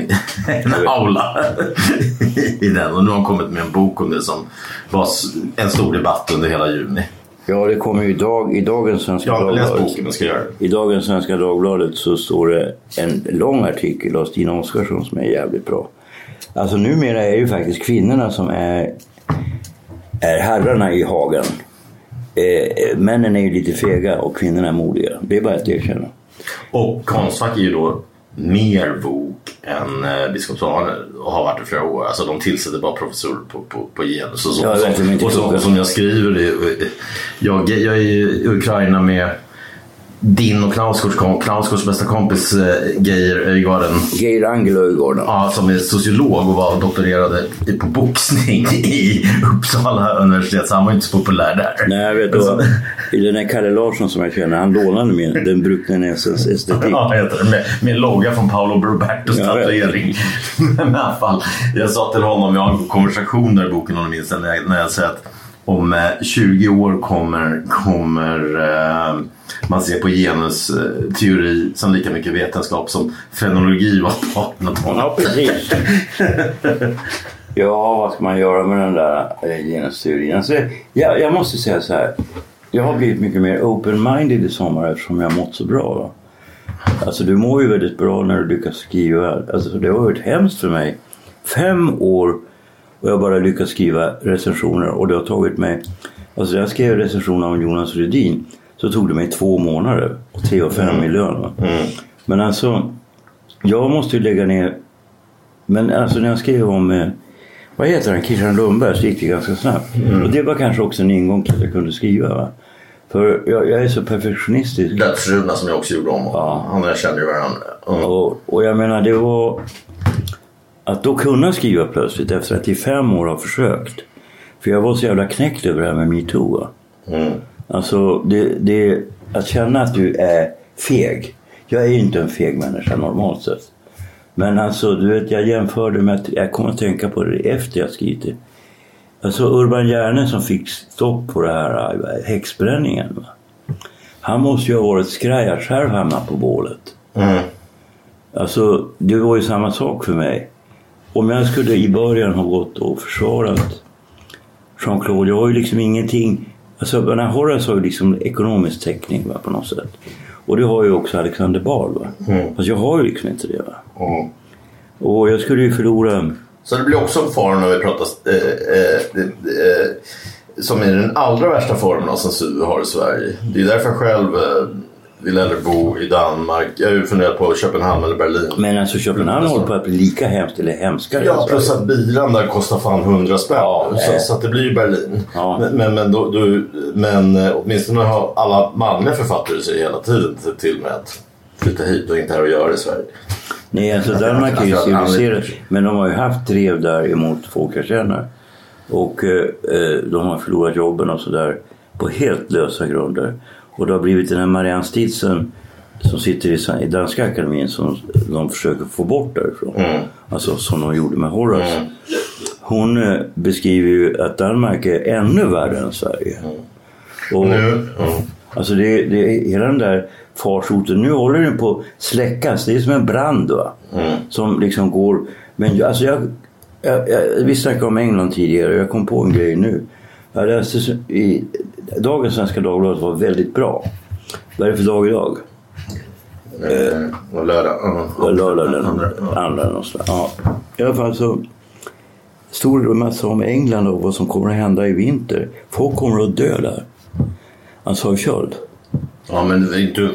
Speaker 1: en aula i den. Och nu har hon kommit med en bok om det som var en stor debatt under hela juni.
Speaker 2: Ja, det kommer ju idag, i dagens Svenska
Speaker 1: Jag
Speaker 2: Dagbladet.
Speaker 1: boken och ska göra.
Speaker 2: I dagens Svenska Dagbladet så står det en lång artikel av Stina Oskarsson som är jävligt bra. Alltså numera är det ju faktiskt kvinnorna som är, är herrarna i hagen. Eh, männen är ju lite fega och kvinnorna är modiga. Det är bara att erkänna.
Speaker 1: Och Konstfack är ju då mer vok än eh, Biskopsarne och har varit i flera år. Alltså de tillsätter bara professorer på, på, på genus och så.
Speaker 2: Ja, är inte
Speaker 1: och så, och som jag skriver, jag, jag är i Ukraina med din och Knausgårds, Knausgårds bästa kompis eh, Geir Öjgarden.
Speaker 2: Geir Angel Öjgården.
Speaker 1: Ja, som är sociolog och var doktorerade på boxning i Uppsala universitet. Så han var inte så populär där.
Speaker 2: Nej, jag vet
Speaker 1: Men
Speaker 2: du,
Speaker 1: så-
Speaker 2: den här Kalle Larsson som jag känner, han lånade min, den brukna näsens estetik.
Speaker 1: Ja, heter det. Med, med logga från Paolo Robertos
Speaker 2: Ja,
Speaker 1: tatuering. Men i alla fall, jag sa till honom, jag har en konversation där i boken om du minns när jag, när jag säger att om eh, 20 år kommer, kommer eh, man se på genusteori som lika mycket vetenskap som fenologi var på 1800-talet.
Speaker 2: Ja, precis. Ja, vad ska man göra med den där eh, genusteorin? Alltså, jag, jag måste säga så här. Jag har blivit mycket mer open-minded i sommar eftersom jag har mått så bra. Va? Alltså du mår ju väldigt bra när du lyckas skriva. Alltså det har varit hemskt för mig. Fem år och jag bara lyckats skriva recensioner och det har tagit mig... Alltså jag skrev recensioner om Jonas Rudin så tog det mig två månader och tre och fem i lön. Va? Men alltså, jag måste ju lägga ner... Men alltså när jag skrev om... Eh, vad heter han? Christian Lundberg så gick det ganska snabbt. Och det var kanske också en ingång till att jag kunde skriva. Va? För jag, jag är så perfektionistisk.
Speaker 1: Dödsruna som jag också gjorde om.
Speaker 2: Ja.
Speaker 1: Han och jag känner ju varandra. Mm.
Speaker 2: Och, och jag menar det var att då kunna skriva plötsligt efter att i fem år ha försökt. För jag var så jävla knäckt över det här med metoo.
Speaker 1: Mm.
Speaker 2: Alltså det, det, att känna att du är feg. Jag är ju inte en feg människa normalt sett. Men alltså du vet jag jämförde med att jag kommer att tänka på det efter jag skrivit. Alltså Urban Järne som fick stopp på det här äh, häxbränningen. Va? Han måste ju ha varit skraj att själv hamna på bålet.
Speaker 1: Mm.
Speaker 2: Alltså, det var ju samma sak för mig. Om jag skulle i början ha gått och försvarat Jean-Claude, jag har ju liksom ingenting... Alltså, den här Horace har ju liksom ekonomisk täckning va, på något sätt. Och det har ju också Alexander Bard. Va?
Speaker 1: Mm.
Speaker 2: Fast jag har ju liksom inte det. Va?
Speaker 1: Mm.
Speaker 2: Och jag skulle ju förlora...
Speaker 1: Så det blir också en fara när vi pratar eh, eh, eh, som är den allra värsta formen av censur vi har i Sverige. Det är därför jag själv eh, vill hellre bo i Danmark. Jag har ju funderat på Köpenhamn eller Berlin.
Speaker 2: Men alltså Köpenhamn håller på att bli lika hemskt eller hemskare.
Speaker 1: Ja, plus att bilen där kostar fan 100 spänn.
Speaker 2: Ja,
Speaker 1: så, så att det blir ju Berlin.
Speaker 2: Ja.
Speaker 1: Men, men, men, då, då, men eh, åtminstone har alla manliga författare sig hela tiden till- med att flytta hit och inte här och göra i Sverige.
Speaker 2: Nej, alltså Danmark är ju
Speaker 1: Alltså, han-
Speaker 2: civiliserat. Men de har ju haft drev där emot folk jag känner. Och eh, eh, de har förlorat jobben och sådär på helt lösa grunder. Och det har blivit den här Marianne Stilsen som sitter i, Danska akademin som de försöker få bort därifrån. Alltså som de gjorde med Horace. Hon eh, beskriver ju att Danmark är ännu värre än Sverige. Och,
Speaker 1: Nu, ja.
Speaker 2: Alltså det, det, hela den där farsoten, nu håller den på att släckas. Det är som en brand va. Som liksom går. Men jag- alltså jag, jag, jag, vi snackade om England tidigare och jag kom på en grej nu. Jag läste i dagens Svenska Dagbladet var väldigt bra. Vad är det för dag idag?
Speaker 1: Eh, och lördag.
Speaker 2: var lördag den
Speaker 1: Andra,
Speaker 2: andra någonstans. Ja. I alla fall så stod det en massa om England och vad som kommer att hända i vinter. Folk kommer att dö där. Alltså av köld.
Speaker 1: Ja, men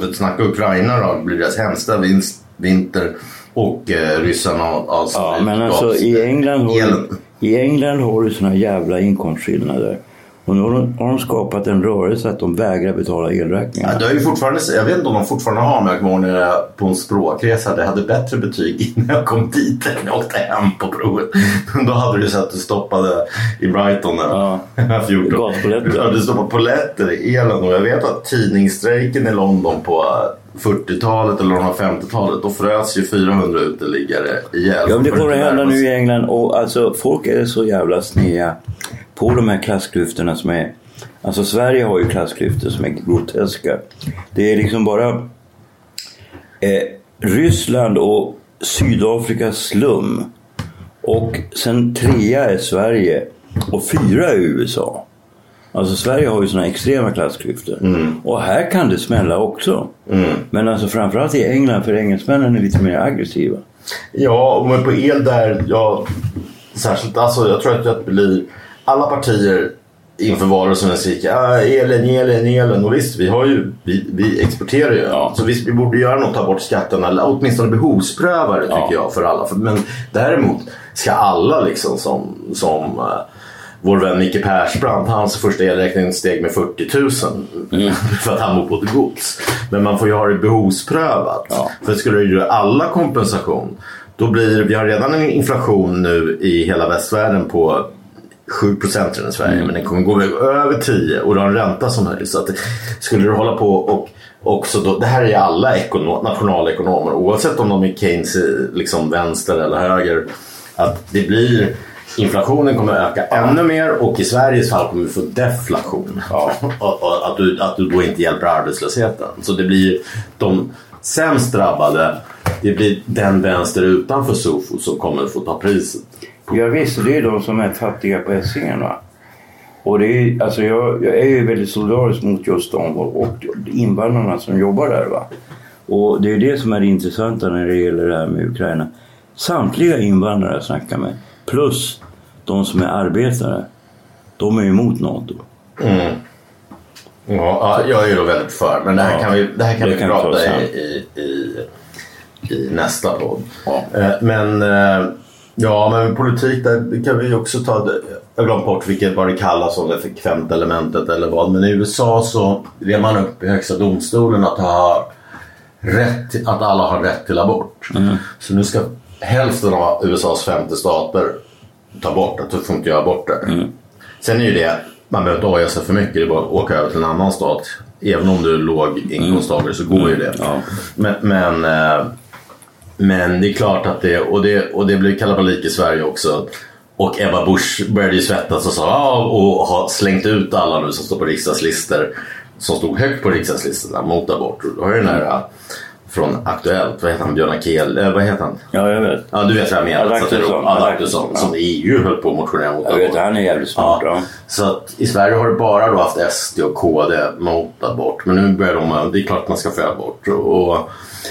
Speaker 1: att snacka Ukraina då. Det blir deras hemska vinst, vinter. Och eh, ryssarna alltså.
Speaker 2: Ja, men alltså i England har, du, i England har du såna jävla inkomstskillnader. Och nu har de, skapat en rörelse att de vägrar betala
Speaker 1: Ja,
Speaker 2: elräkningar.
Speaker 1: det har ju fortfarande, jag vet inte om de fortfarande har, men jag kommer ihåg när jag på en språkresa. Det hade bättre betyg innan jag kom dit än när jag åkte hem på provet. Då hade du sett att du stoppade i Brighton
Speaker 2: Ja.
Speaker 1: jag var 14.
Speaker 2: Gaspolletter.
Speaker 1: Du hade stoppat polletter i elen och jag vet att tidningsstrejken i London på 40-talet eller 50-talet då frös ju 400 uteliggare ihjäl.
Speaker 2: Ja, men det kommer att hända nu i England. Och alltså, folk är så jävla snea på de här klassklyftorna som är... Alltså Sverige har ju klassklyftor som är groteska. Det är liksom bara eh, Ryssland och Sydafrikas slum. Och sen trea är Sverige och fyra är USA. Alltså Sverige har ju såna extrema klassklyftor. Och här kan det smälla också. Men alltså framförallt i England, för engelsmännen är lite mer aggressiva.
Speaker 1: Ja, men på el där, ja, särskilt, alltså jag tror att det blir alla partier inför valrörelsen skriker ah, elen, elen, elen. Och visst, vi, har ju, vi, vi exporterar ju.
Speaker 2: Ja.
Speaker 1: Så visst, vi borde göra något, ta bort skatterna. Eller åtminstone behovspröva det tycker
Speaker 2: Ja.
Speaker 1: jag för alla. Men däremot ska alla liksom som, som eh, vår vän Micke Persbrandt, hans första elräkning steg med 40 000
Speaker 2: Mm.
Speaker 1: för att han bor på ett gods. Men man får ju ha det behovsprövat.
Speaker 2: Ja.
Speaker 1: För skulle du göra alla kompensation då blir vi har redan en inflation nu i hela västvärlden på 7 procent i Sverige men den kommer gå över 10 och du har en ränta som höjs. Så att skulle du hålla på och också då, det här är alla ekono, nationalekonomer oavsett om de är Keynes liksom vänster eller höger att det blir Inflationen kommer att öka ännu mer och i Sveriges fall kommer vi få deflation. Och, och att, du, att du då inte hjälper arbetslösheten. Så det blir de sämst drabbade. Det blir den vänster utanför SOFO som kommer att få ta priset.
Speaker 2: Ja, visst, det är de som är fattiga på Essingen. Va? Och det är, alltså jag, jag är ju väldigt solidarisk mot just dem och, och invandrarna som jobbar där. Va? Och det är det som är det intressanta när det gäller det här med Ukraina. Samtliga invandrare jag snackar med, plus de som är arbetare, de är emot NATO.
Speaker 1: Ja, ja, jag är ju då väldigt för. Men det här
Speaker 2: Ja,
Speaker 1: kan vi, det här kan
Speaker 2: det
Speaker 1: vi
Speaker 2: kan
Speaker 1: prata i, i, i, i nästa podd.
Speaker 2: Ja.
Speaker 1: Eh, Men eh, ja, men politik där det kan vi också ta. Jag glömt bort vilket vad det kallas om det frekventa elementet eller vad. Men i USA så rev man upp i högsta domstolen att ha rätt att alla har rätt till abort.
Speaker 2: Mm.
Speaker 1: Så nu ska hälften av USAs 50 stater ta bort att du får inte göra aborter.
Speaker 2: Mm.
Speaker 1: Sen är ju det, man behöver inte oja sig för mycket. Det är bara att åka över till en annan stat. Även om du är låg inkomsttagare så går ju det.
Speaker 2: Mm. Ja.
Speaker 1: Men, men, eh, men det är klart att det, och det, och det blev kalabalik i Sverige också. Och Ebba Busch började ju svettas och sa ah, och har slängt ut alla nu som står på riksdagslistor. Som stod högt på riksdagslistorna mot abort. Och Då har den här från Aktuellt, vad heter han, Björn Akel, eh, vad heter han?
Speaker 2: Ja, jag vet.
Speaker 1: Ja, du vet vad jag menar.
Speaker 2: Adaktusson.
Speaker 1: Adaktusson,
Speaker 2: Ja.
Speaker 1: som EU höll på att motionera mot
Speaker 2: Jag vet, han är jävligt smart. Ja.
Speaker 1: Så att i Sverige har det bara då haft SD och KD mot abort. Men nu börjar de, det är klart att man ska få abort. Och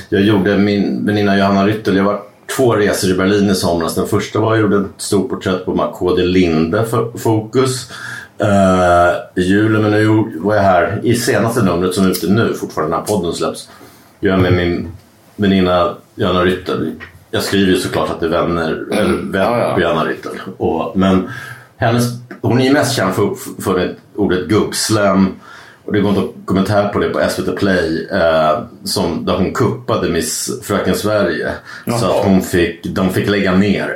Speaker 1: jag gjorde min väninna Johanna Ryttel, jag var två resor i Berlin i somras. Den första var jag gjorde ett stort porträtt på KD Linde för Fokus. Uh, I julen, men nu var jag här i senaste numret som är ute nu, fortfarande när podden släpps. Jag med min väninna Johanna Ryttel. Jag skriver ju såklart att det är vänner, eller vänner
Speaker 2: Ja, ja.
Speaker 1: på Johanna Ryttel. Och, men hennes, hon är ju mest känd för, för det ordet gubbslem. Och det går en dokumentär på det på SVT Play eh, som, där hon kuppade Miss Fröken Sverige. Så
Speaker 2: Jaha.
Speaker 1: att hon fick, de fick lägga ner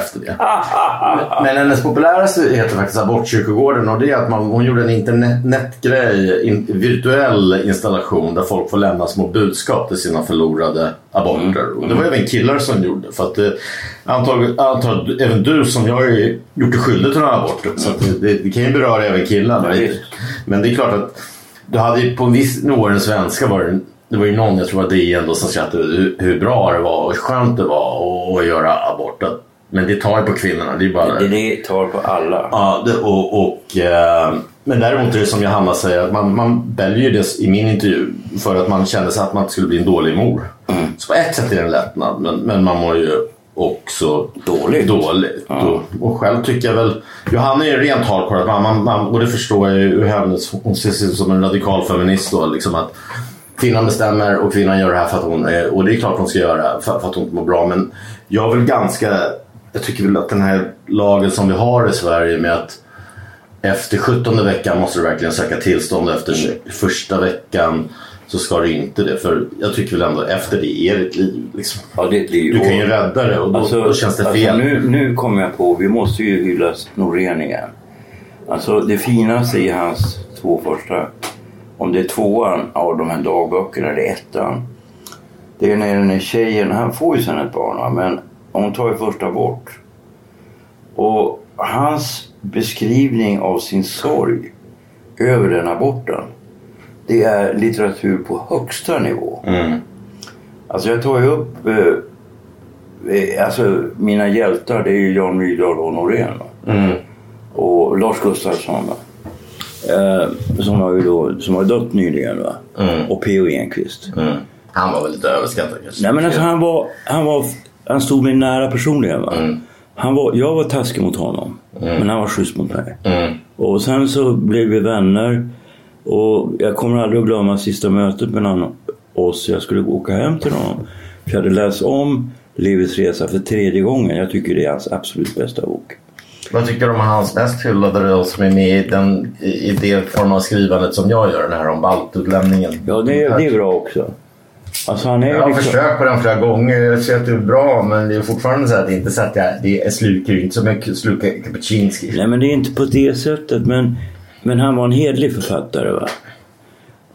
Speaker 1: Efter det. Men hennes populäraste heter faktiskt Abortkyrkogården och det är att man, hon gjorde en internetgrej, in, virtuell installation där folk får lämna små budskap till sina förlorade aborter. Och det var även killar som gjorde för att eh, det, antagligen, antagligen även du som jag har ju gjort dig skyldig till några aborter så att det, det, kan ju beröra även killar.
Speaker 2: Mm.
Speaker 1: Men det är klart att du hade ju på en viss nivå den svenska var det, det var ju någon, jag tror att det är ändå som skrattade hur, hur bra det var och hur skönt det var att, att göra abort. Att- men det tar ju på kvinnorna. Det är bara...
Speaker 2: Det, det tar på alla.
Speaker 1: Ja, det, och, och, eh, men däremot är det som Johanna säger att man, man väljer ju det i min intervju för att man kände sig att man inte skulle bli en dålig mor. Så på ett sätt är det en lättnad men, men man mår ju också
Speaker 2: Dåligt.
Speaker 1: dåligt. Och, och själv tycker jag väl, Johanna är ju rent hardcore man, man, och det förstår jag ju hennes, hon ser sig som en radikal feminist då liksom att kvinnan bestämmer och kvinnan gör det här för att hon och det är klart hon ska göra för, för att hon inte mår bra men jag är väl ganska, jag tycker väl att den här lagen som vi har i Sverige med att efter 17 veckan måste du verkligen söka tillstånd efter första veckan så ska du inte det. För jag tycker väl ändå efter det är det ett liv. Liksom.
Speaker 2: Ja, det är ett liv.
Speaker 1: Du kan ju rädda det och då, då känns det fel.
Speaker 2: Alltså, nu, nu kommer jag på, vi måste ju hylla Norén igen. Alltså det finaste i hans två första, om det är tvåan av de här dagböckerna eller ettan. Det är när den här tjejen, han får ju sen ett barn va, men hon tar ju första bort. Och hans beskrivning av sin sorg över den aborten. Det är litteratur på högsta nivå.
Speaker 1: Mm.
Speaker 2: Alltså jag tar ju upp eh, eh, alltså mina hjältar det är ju Jan Myrdal och Norén.
Speaker 1: Mm.
Speaker 2: Och Lars Gustafsson. Eh, som har ju då, som har dött nyligen va.
Speaker 1: Mm.
Speaker 2: Och P.O. Enquist.
Speaker 1: Mm. Han var väl lite överskattad kanske.
Speaker 2: Nej men alltså han var, han var, han stod mig nära personligen va.
Speaker 1: Mm.
Speaker 2: Han var, jag var taskig mot honom. Men han var schysst mot mig.
Speaker 1: Mm.
Speaker 2: Och sen så blev vi vänner. Och jag kommer aldrig att glömma sista mötet mellan oss. Jag skulle åka hem till honom. För jag hade läst om Livets resa för tredje gången. Jag tycker det är hans absolut bästa bok.
Speaker 1: Vad tycker du om hans mest hyllade då som är med i, den, i det form av skrivandet som jag gör, den här om baltutlämningen?
Speaker 2: Ja, det, det är bra också. Alltså han är
Speaker 1: Jag har
Speaker 2: liksom-
Speaker 1: försökt på den flera gånger. Jag ser att det är bra men det är fortfarande så att det inte så att jag, det är slukar inte som jag slukar cappuccino.
Speaker 2: Nej men det är inte på det sättet. Men, men han var en hedlig författare va.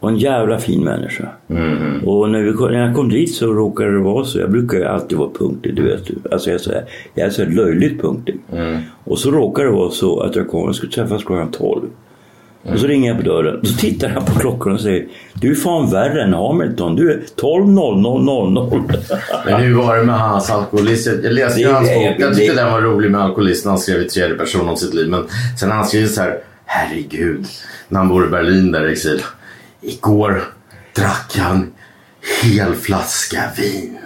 Speaker 2: Och en jävla fin människa.
Speaker 1: Mm.
Speaker 2: Och när, vi, när jag kom dit så råkade det vara så. Jag brukar ju alltid vara punktlig, du vet. Alltså jag är så, här, jag är så löjligt punktlig.
Speaker 1: Mm.
Speaker 2: Och så råkade det vara så att jag kom och skulle träffas klockan 12. Och så ringer jag på dörren. Så tittar han på klockan och säger Du är fan värre än Hamilton. Du är 12.00.00.
Speaker 1: Men hur var det med hans alkoholist? Jag läste ju hans bok. Jag tyckte den var rolig med alkoholisten. Han skrev i tredje person om sitt liv. Men sen han skrivit så här. Herregud. När han bor i Berlin där i exil. Igår drack han hel flaska vin.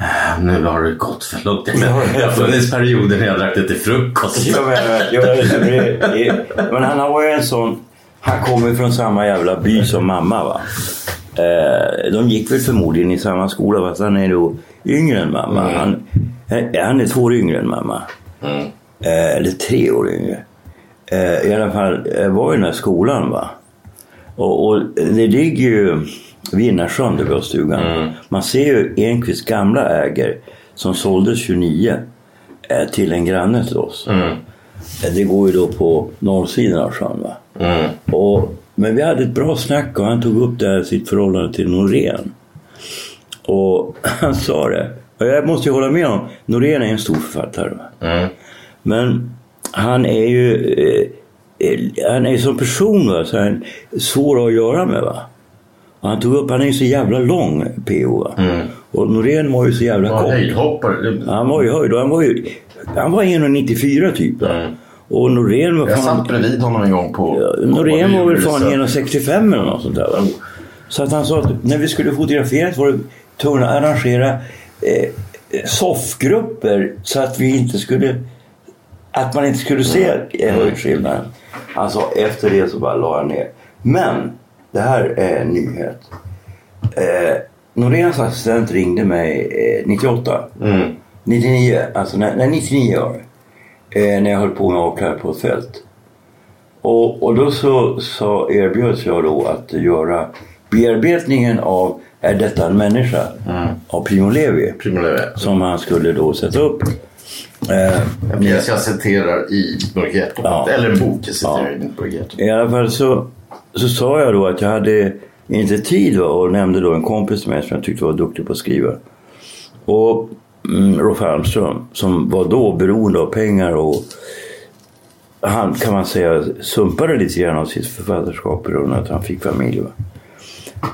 Speaker 1: Äh, Nu har det gått för långt. Det har funnits perioder när jag drack det till frukost.
Speaker 2: Jag menar, jag vet, men han har ju en sån... Han kommer från samma jävla by som mamma va. Eh, de gick väl förmodligen i samma skola fast han är då yngre än mamma. Han, eh, han är två år yngre än mamma.
Speaker 1: Mm.
Speaker 2: Eh, eller tre år yngre. Eh, I alla fall eh, var i den här skolan va. Och, och det ligger ju vid Innarsjön där vi har stugan. Man ser ju Enquists gamla äger som såldes 29 eh, till en granne till oss.
Speaker 1: Mm.
Speaker 2: Eh, Det går ju då på norrsidan av sjön.
Speaker 1: Mm.
Speaker 2: Och, men vi hade ett bra snack och han tog upp det här, sitt förhållande till Norén. Och han sa det. Och jag måste ju hålla med om, Norén är en stor författare.
Speaker 1: Mm.
Speaker 2: Men han är ju eh, eh, han är som person va, så han svår att göra med. Va? Han tog upp, han är ju så jävla lång PO. Va? Och Norén var ju så jävla kort.
Speaker 1: höjdhoppare.
Speaker 2: Han var ju höjd och han var ju han var 1,94 typ.
Speaker 1: Mm.
Speaker 2: Och Norén var
Speaker 1: Jag
Speaker 2: fan...
Speaker 1: satt bredvid honom en gång på...
Speaker 2: Ja, Norén var väl fan
Speaker 1: Djurhuset.
Speaker 2: 1,65 eller något sånt där. Va? Så att han sa att när vi skulle fotografera var det tvungna att arrangera eh, soffgrupper så att vi inte skulle att man inte skulle se eh, höjdskillnaden. Alltså efter det så bara la jag ner. Men det här är en nyhet. Eh, Noréns assistent ringde mig eh, 98.
Speaker 1: Mm.
Speaker 2: 99, alltså när, när 99 år. Eh, när jag höll på med åka på ett fält. Och, och då så, så erbjöds jag då att göra bearbetningen av Är detta en människa? Av Primo Levi.
Speaker 1: Primo Levi.
Speaker 2: Som han skulle då sätta upp. Eh,
Speaker 1: En pjäs jag citerar i Burgetto.
Speaker 2: Ja.
Speaker 1: Eller en bok jag citerar
Speaker 2: Ja.
Speaker 1: i Burgetto.
Speaker 2: I alla fall så, så sa jag då att jag hade inte tid va, och nämnde då en kompis till mig som jag tyckte var duktig på att skriva. Och mm, Rolf Almström som var då beroende av pengar och han kan man säga sumpade lite grann av sitt författarskap på grund av att han fick familj. Va?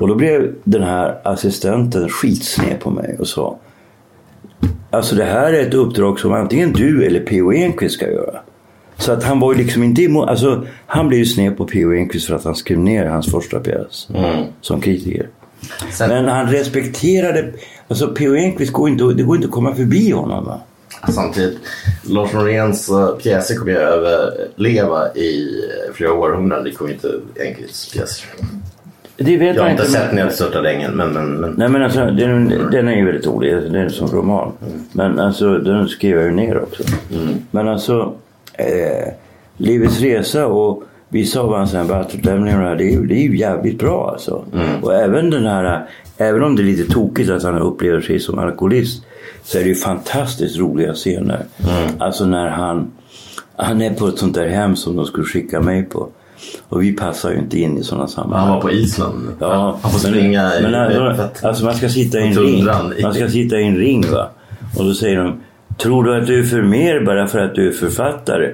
Speaker 2: Och då blev den här assistenten skitsned på mig och sa Alltså det här är ett uppdrag som antingen du eller P.O. Enquist ska göra. Så att han var ju liksom inte emot, alltså han blev ju sned på P.O. Enquist för att han skrev ner hans första pjäs som kritiker.
Speaker 1: Sen,
Speaker 2: Men han respekterade, alltså P.O. Enquist går inte, det går inte att komma förbi honom va.
Speaker 1: Samtidigt, Lars Noréns uh, pjäser kommer ju överleva i eh, flera århundraden. Det kommer inte Enquists pjäser.
Speaker 2: Det vet
Speaker 1: Jag har inte
Speaker 2: men-
Speaker 1: sett Nedstörtade ängeln, men... men, men
Speaker 2: Nej men alltså den, den är ju väldigt rolig, den är som roman. Men alltså den skrev jag ju ner också. Men alltså eh, Livets resa och vissa av hans batutlämningar och det det är, ju- det är ju jävligt bra alltså. Och även den här, även om det är lite tokigt att han upplever sig som alkoholist så är det ju fantastiskt roliga scener. Alltså när han, han är på ett sånt där hem som de skulle skicka mig på. Och vi passar ju inte in i sådana sammanhang.
Speaker 1: han var på Island.
Speaker 2: Ja,
Speaker 1: han får
Speaker 2: men-
Speaker 1: springa i...
Speaker 2: men, alltså, man ska sitta i en ring. Man ska sitta i en ring va. Och då säger de Tror du att du är för mer bara för att du är författare?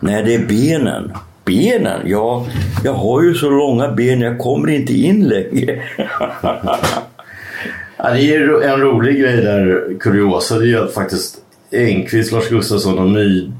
Speaker 2: Nej, det är benen. Benen? Ja, jag har ju så långa ben jag kommer inte in längre.
Speaker 1: Ja, det är en rolig grej där, kuriosa, det är ju att faktiskt Engqvist, Lars Gustafsson och My...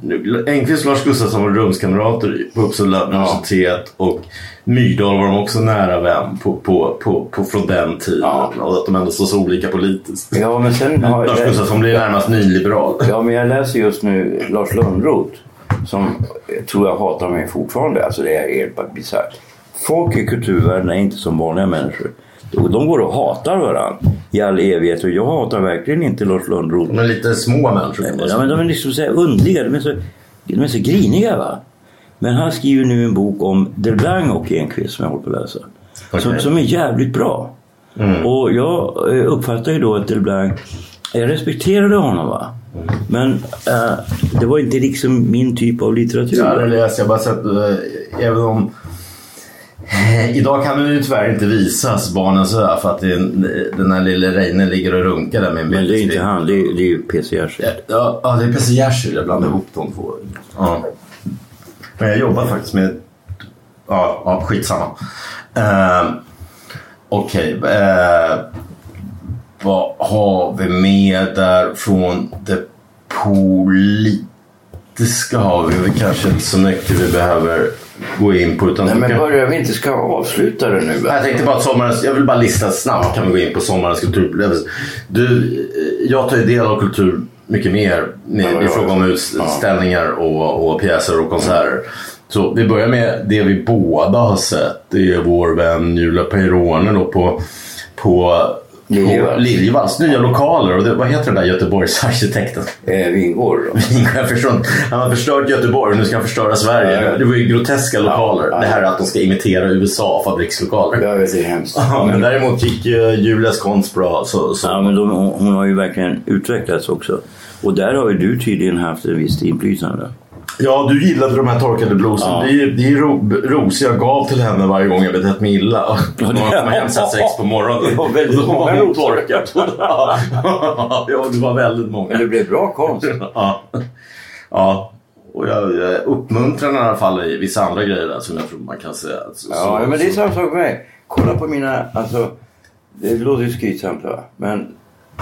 Speaker 1: Engqvist och Lars Gustafsson var rumskamrater på Uppsala universitet och Myrdal var de också nära vän på, på, på, på, från den tiden.
Speaker 2: Ja.
Speaker 1: Och att de ändå står så olika politiskt.
Speaker 2: ja, men sen har
Speaker 1: Lars Gustafsson blir närmast nyliberal.
Speaker 2: Ja, men jag läser just nu Lars Lönnroth som eh, tror jag hatar mig fortfarande. Alltså det är helt bisarrt. Folk i kulturvärlden är inte som vanliga människor. De de går och hatar varandra i all evighet och jag hatar verkligen inte Lars Lönnroth.
Speaker 1: Men lite små människor
Speaker 2: Ja, men de är liksom så här underliga, de är så, de är så griniga va. Men han skriver nu en bok om Delblanc och Enquist som jag håller på att läsa. Som,
Speaker 1: Okej.
Speaker 2: som är jävligt bra. Och jag eh, uppfattar ju då att Delblanc, jag respekterade honom va. Men eh, det var inte liksom min typ av litteratur.
Speaker 1: Ja, det läser jag bara sett, eh, även om Idag kan den ju tyvärr inte visas, Barnens ö, för att det, den här lille Reine ligger och runkar där med en
Speaker 2: Men det är inte han, det är, det är ju P.C. Jerzy.
Speaker 1: Ja, ja, det är Pesse Jerzy, jag blandar ihop de två. Ja. Men jag jobbar faktiskt med... Ja, ja skitsamma. Uh, Okej. eh, vad har vi med där från det politiska? Har vi kanske inte så mycket vi behöver gå in på. Utan
Speaker 2: Nej men
Speaker 1: kan-
Speaker 2: börjar vi inte ska avsluta det nu?
Speaker 1: jag tänkte bara att sommarens, jag vill bara lista snabbt kan vi gå in på sommarens kulturupplevelser. Du, jag tar ju del av kultur mycket mer
Speaker 2: Ja,
Speaker 1: i
Speaker 2: ja.
Speaker 1: fråga om utställningar och, och pjäser och konserter. Så vi börjar med det vi båda har sett. Det är vår vän Julia Peirone då på, på
Speaker 2: Liljevalchs.
Speaker 1: nya lokaler. Och det, vad heter den där Göteborgsarkitekten?
Speaker 2: Eh, Vingård
Speaker 1: inte. Han har förstört Göteborg och nu ska han förstöra Sverige.
Speaker 2: Ja, ja.
Speaker 1: Det var ju groteska lokaler.
Speaker 2: ja.
Speaker 1: Det här är att de ska imitera USA fabrikslokaler.
Speaker 2: Vet, det är hemskt.
Speaker 1: Ja, men däremot gick ju Julias konst bra. Så, så.
Speaker 2: Ja, men de, hon, hon har ju verkligen utvecklats också. Och där har ju du tydligen haft ett visst inflytande.
Speaker 1: Ja, du gillade de här torkade bluesen.
Speaker 2: Ja.
Speaker 1: Det är, det är ro, ros jag gav till henne varje gång jag betett mig illa.
Speaker 2: Ja, det-
Speaker 1: Hon kom hem sex på morgonen.
Speaker 2: Det var väldigt
Speaker 1: då
Speaker 2: många
Speaker 1: var hon torkad. ja, det var väldigt många.
Speaker 2: Men det blev bra konst.
Speaker 1: Ja. ja. Och jag, jag uppmuntrar i alla fall i vissa andra grejer där som jag tror man kan säga. Så,
Speaker 2: Ja,
Speaker 1: så-
Speaker 2: men det är samma sak med mig. Kolla på mina, alltså, det låter ju skrytsamt va. Men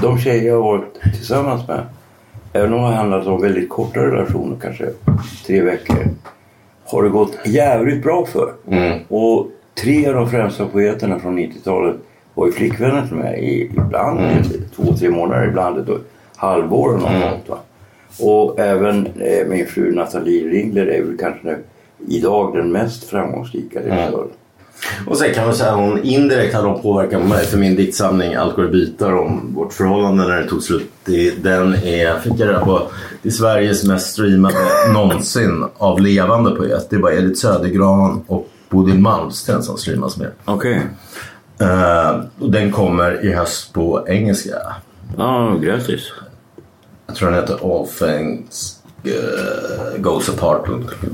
Speaker 2: de tjejer jag har varit tillsammans med, även om det handlat om väldigt korta relationer, kanske tre veckor, har det gått jävligt bra för.
Speaker 1: Mm.
Speaker 2: Och tre av de främsta poeterna från 90-talet var ju flickvänner till mig i, ibland
Speaker 1: Mm.
Speaker 2: två, tre månader, ibland ett halvår och något sånt, va. Och även eh, min fru Nathalie Ringler är väl kanske nu, idag den mest framgångsrika regissören.
Speaker 1: Och sen kan man säga att hon indirekt hade hon påverkat mig för min diktsamling i bitar om vårt förhållande när det tog slut. Den är, fick jag reda på, det är Sveriges mest streamade någonsin av levande poet. Det är bara Edith Södergran och Bodil Malmsten som streamas mer.
Speaker 2: Okej.
Speaker 1: Eh, och den kommer i höst på engelska.
Speaker 2: Ja, grattis.
Speaker 1: Jag tror den heter All Things eh, Goes Apart.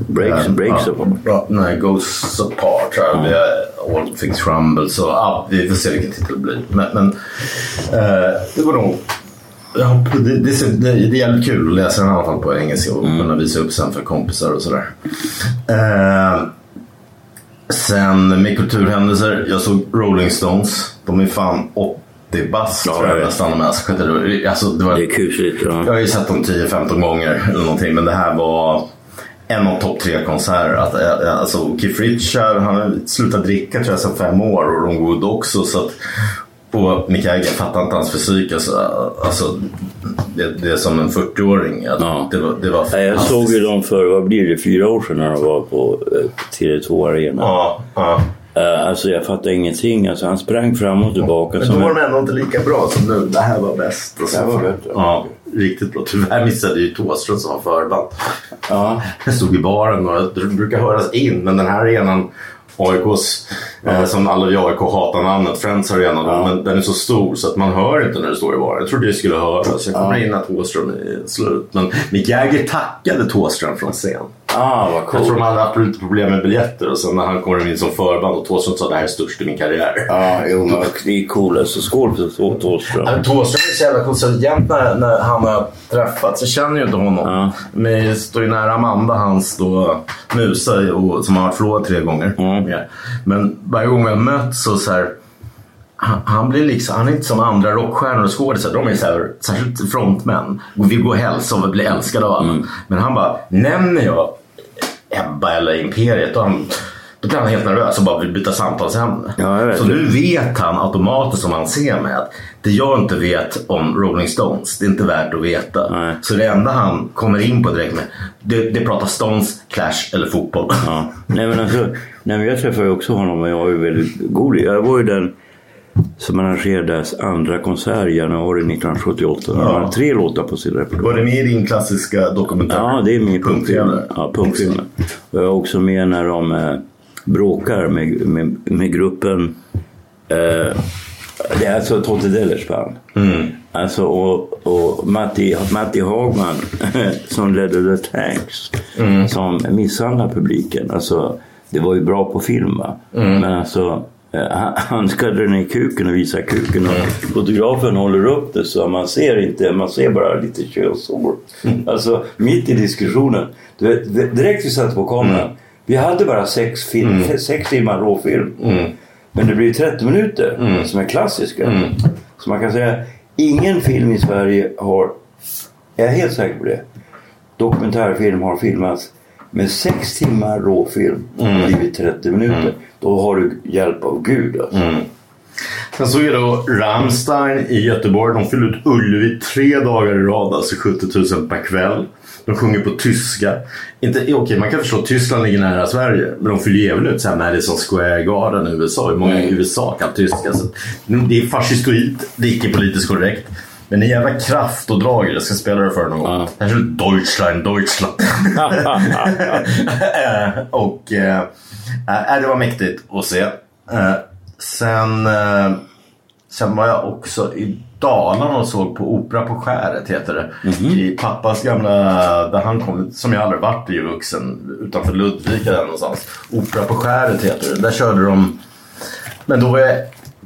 Speaker 2: Breaks-
Speaker 1: Eh,
Speaker 2: breaks
Speaker 1: ja,
Speaker 2: apart.
Speaker 1: Nej, Goes Apart är All Things Crumble. Så ja, vi får se vilken titel det blir. Men, men eh, det var nog... Ja, det, det, det, det är jävligt kul att läsa den i alla fall på engelska och kunna visa upp sen för kompisar och sådär. Sen med kulturhändelser. Jag såg Rolling Stones. De är fan 80 bast
Speaker 2: Ja,
Speaker 1: tror
Speaker 2: jag
Speaker 1: jag nästan de är. Så det var- Alltså, det var
Speaker 2: Det är kusligt.
Speaker 1: jag
Speaker 2: Ja.
Speaker 1: har ju sett dem 10-15 gånger eller någonting men det här var en av topp tre konserter. Att, eh, alltså, Keith Richard han har slutat dricka tror jag sedan fem år och Ron Wood också. Så att, och Mick Jagger fattar inte hans fysik. Alltså, alltså, det, det är som en 40-åring. Att
Speaker 2: Ja.
Speaker 1: Det var, det var
Speaker 2: Jag såg ju dem för, vad blir det, fyra år sedan när de var på eh, Tele2 Arena.
Speaker 1: Ja, ja.
Speaker 2: Eh, Alltså jag fattade ingenting. Alltså han sprang fram och tillbaka.
Speaker 1: Men då var
Speaker 2: en-
Speaker 1: de ändå inte lika bra som nu. Det här var bäst. Alltså,
Speaker 2: Det här var bättre.
Speaker 1: Ja, riktigt bra. Tyvärr missade ju Thåström som var förband.
Speaker 2: Ja.
Speaker 1: Jag stod i baren och det brukar höras in men den här arenan AIKs, eh, som alla vi i AIK hatar namnet, Friends Arena, då, men den är så stor så att man hör inte när det står i baren. Jag trodde det skulle höras. Jag kommer in att Thåström är slut. Men Mick Jagger tackade Thåström från scen.
Speaker 2: Ah, vad
Speaker 1: Jag tror de hade haft lite problem med biljetter och sen när han kommer in som förband och Thåström sa det här är störst i min karriär.
Speaker 2: Ja, jo, men det är coolt. Alltså, skål för Thå- Thåström.
Speaker 1: Ja, Thåström är så jävla cool. Så jämt när, när han har träffats, jag känner ju inte honom.
Speaker 2: Ja.
Speaker 1: Men jag står ju nära Amanda, hans då, musa, och, som har varit förlovad tre gånger.
Speaker 2: Mm.
Speaker 1: Ja. Men varje gång vi har mötts så, så här, han, blir liksom, han är inte som andra rockstjärnor och skådisar. De är så här, särskilt frontmän. Och vill gå och hälsa och bli älskade av alla. Men han bara, nämner jag Ebba eller Imperiet, då, han, då blir han helt nervös och bara vill byta samtalsämne.
Speaker 2: Ja,
Speaker 1: så
Speaker 2: det.
Speaker 1: nu vet han automatiskt som han ser med att det jag inte vet om Rolling Stones, det är inte värt att veta.
Speaker 2: Nej.
Speaker 1: Så det enda han kommer in på direkt med, det, det pratar Stones, Clash eller fotboll.
Speaker 2: Ja. Nej, men alltså, nej, men jag träffade ju också honom och jag var ju väldigt god. Jag var ju den som arrangerade deras andra konsert i januari 1978. Han hade tre låtar på sin repertoar.
Speaker 1: Var det med i din klassiska dokumentär?
Speaker 2: Ja, det är med i punkfilmen. Ja, punkfilmen. Jag är också med när de eh, bråkar med, med, med gruppen. Eh, det är alltså Totte Dellers band. Alltså, och, och Matti, Matti Hagman som ledde The Tanks. Som misshandlar publiken. Alltså, det var ju bra på film va. Men alltså eh, han- han ska dra ner kuken och visa kuken och fotografen håller upp det så man ser inte, man ser bara lite könshår. Alltså mitt i diskussionen. Vet, direkt vi satte på kameran. Vi hade bara sex, film, sex timmar råfilm. Men det blir 30 minuter som är klassiska. Så man kan säga ingen film i Sverige har, jag är helt säker på det, dokumentärfilm har filmats med sex timmar råfilm och blivit 30 minuter. Då har du hjälp av Gud alltså.
Speaker 1: Sen såg jag då Rammstein i Göteborg. De fyllde ut Ullevi tre dagar i rad, alltså 70 000 per kväll. De sjunger på tyska. Inte, okej, man kan förstå att Tyskland ligger nära Sverige. Men de fyller ju även ut så här Madison Square Garden i USA. Hur många i USA kan tyska? Så det är fascistoid, det är icke politiskt korrekt. Men en jävla kraft och drag. Jag ska spela det för någon gång. Här är Deutschland, Deutschland. Eh, och eh, det var mäktigt att se. Eh, sen, eh, Sen var jag också i Dalarna och såg på Opera på skäret heter det. I pappas gamla, där han kom, som jag aldrig varit i vuxen, utanför Ludvika där någonstans. Opera på skäret heter det. Där körde de, men då var jag,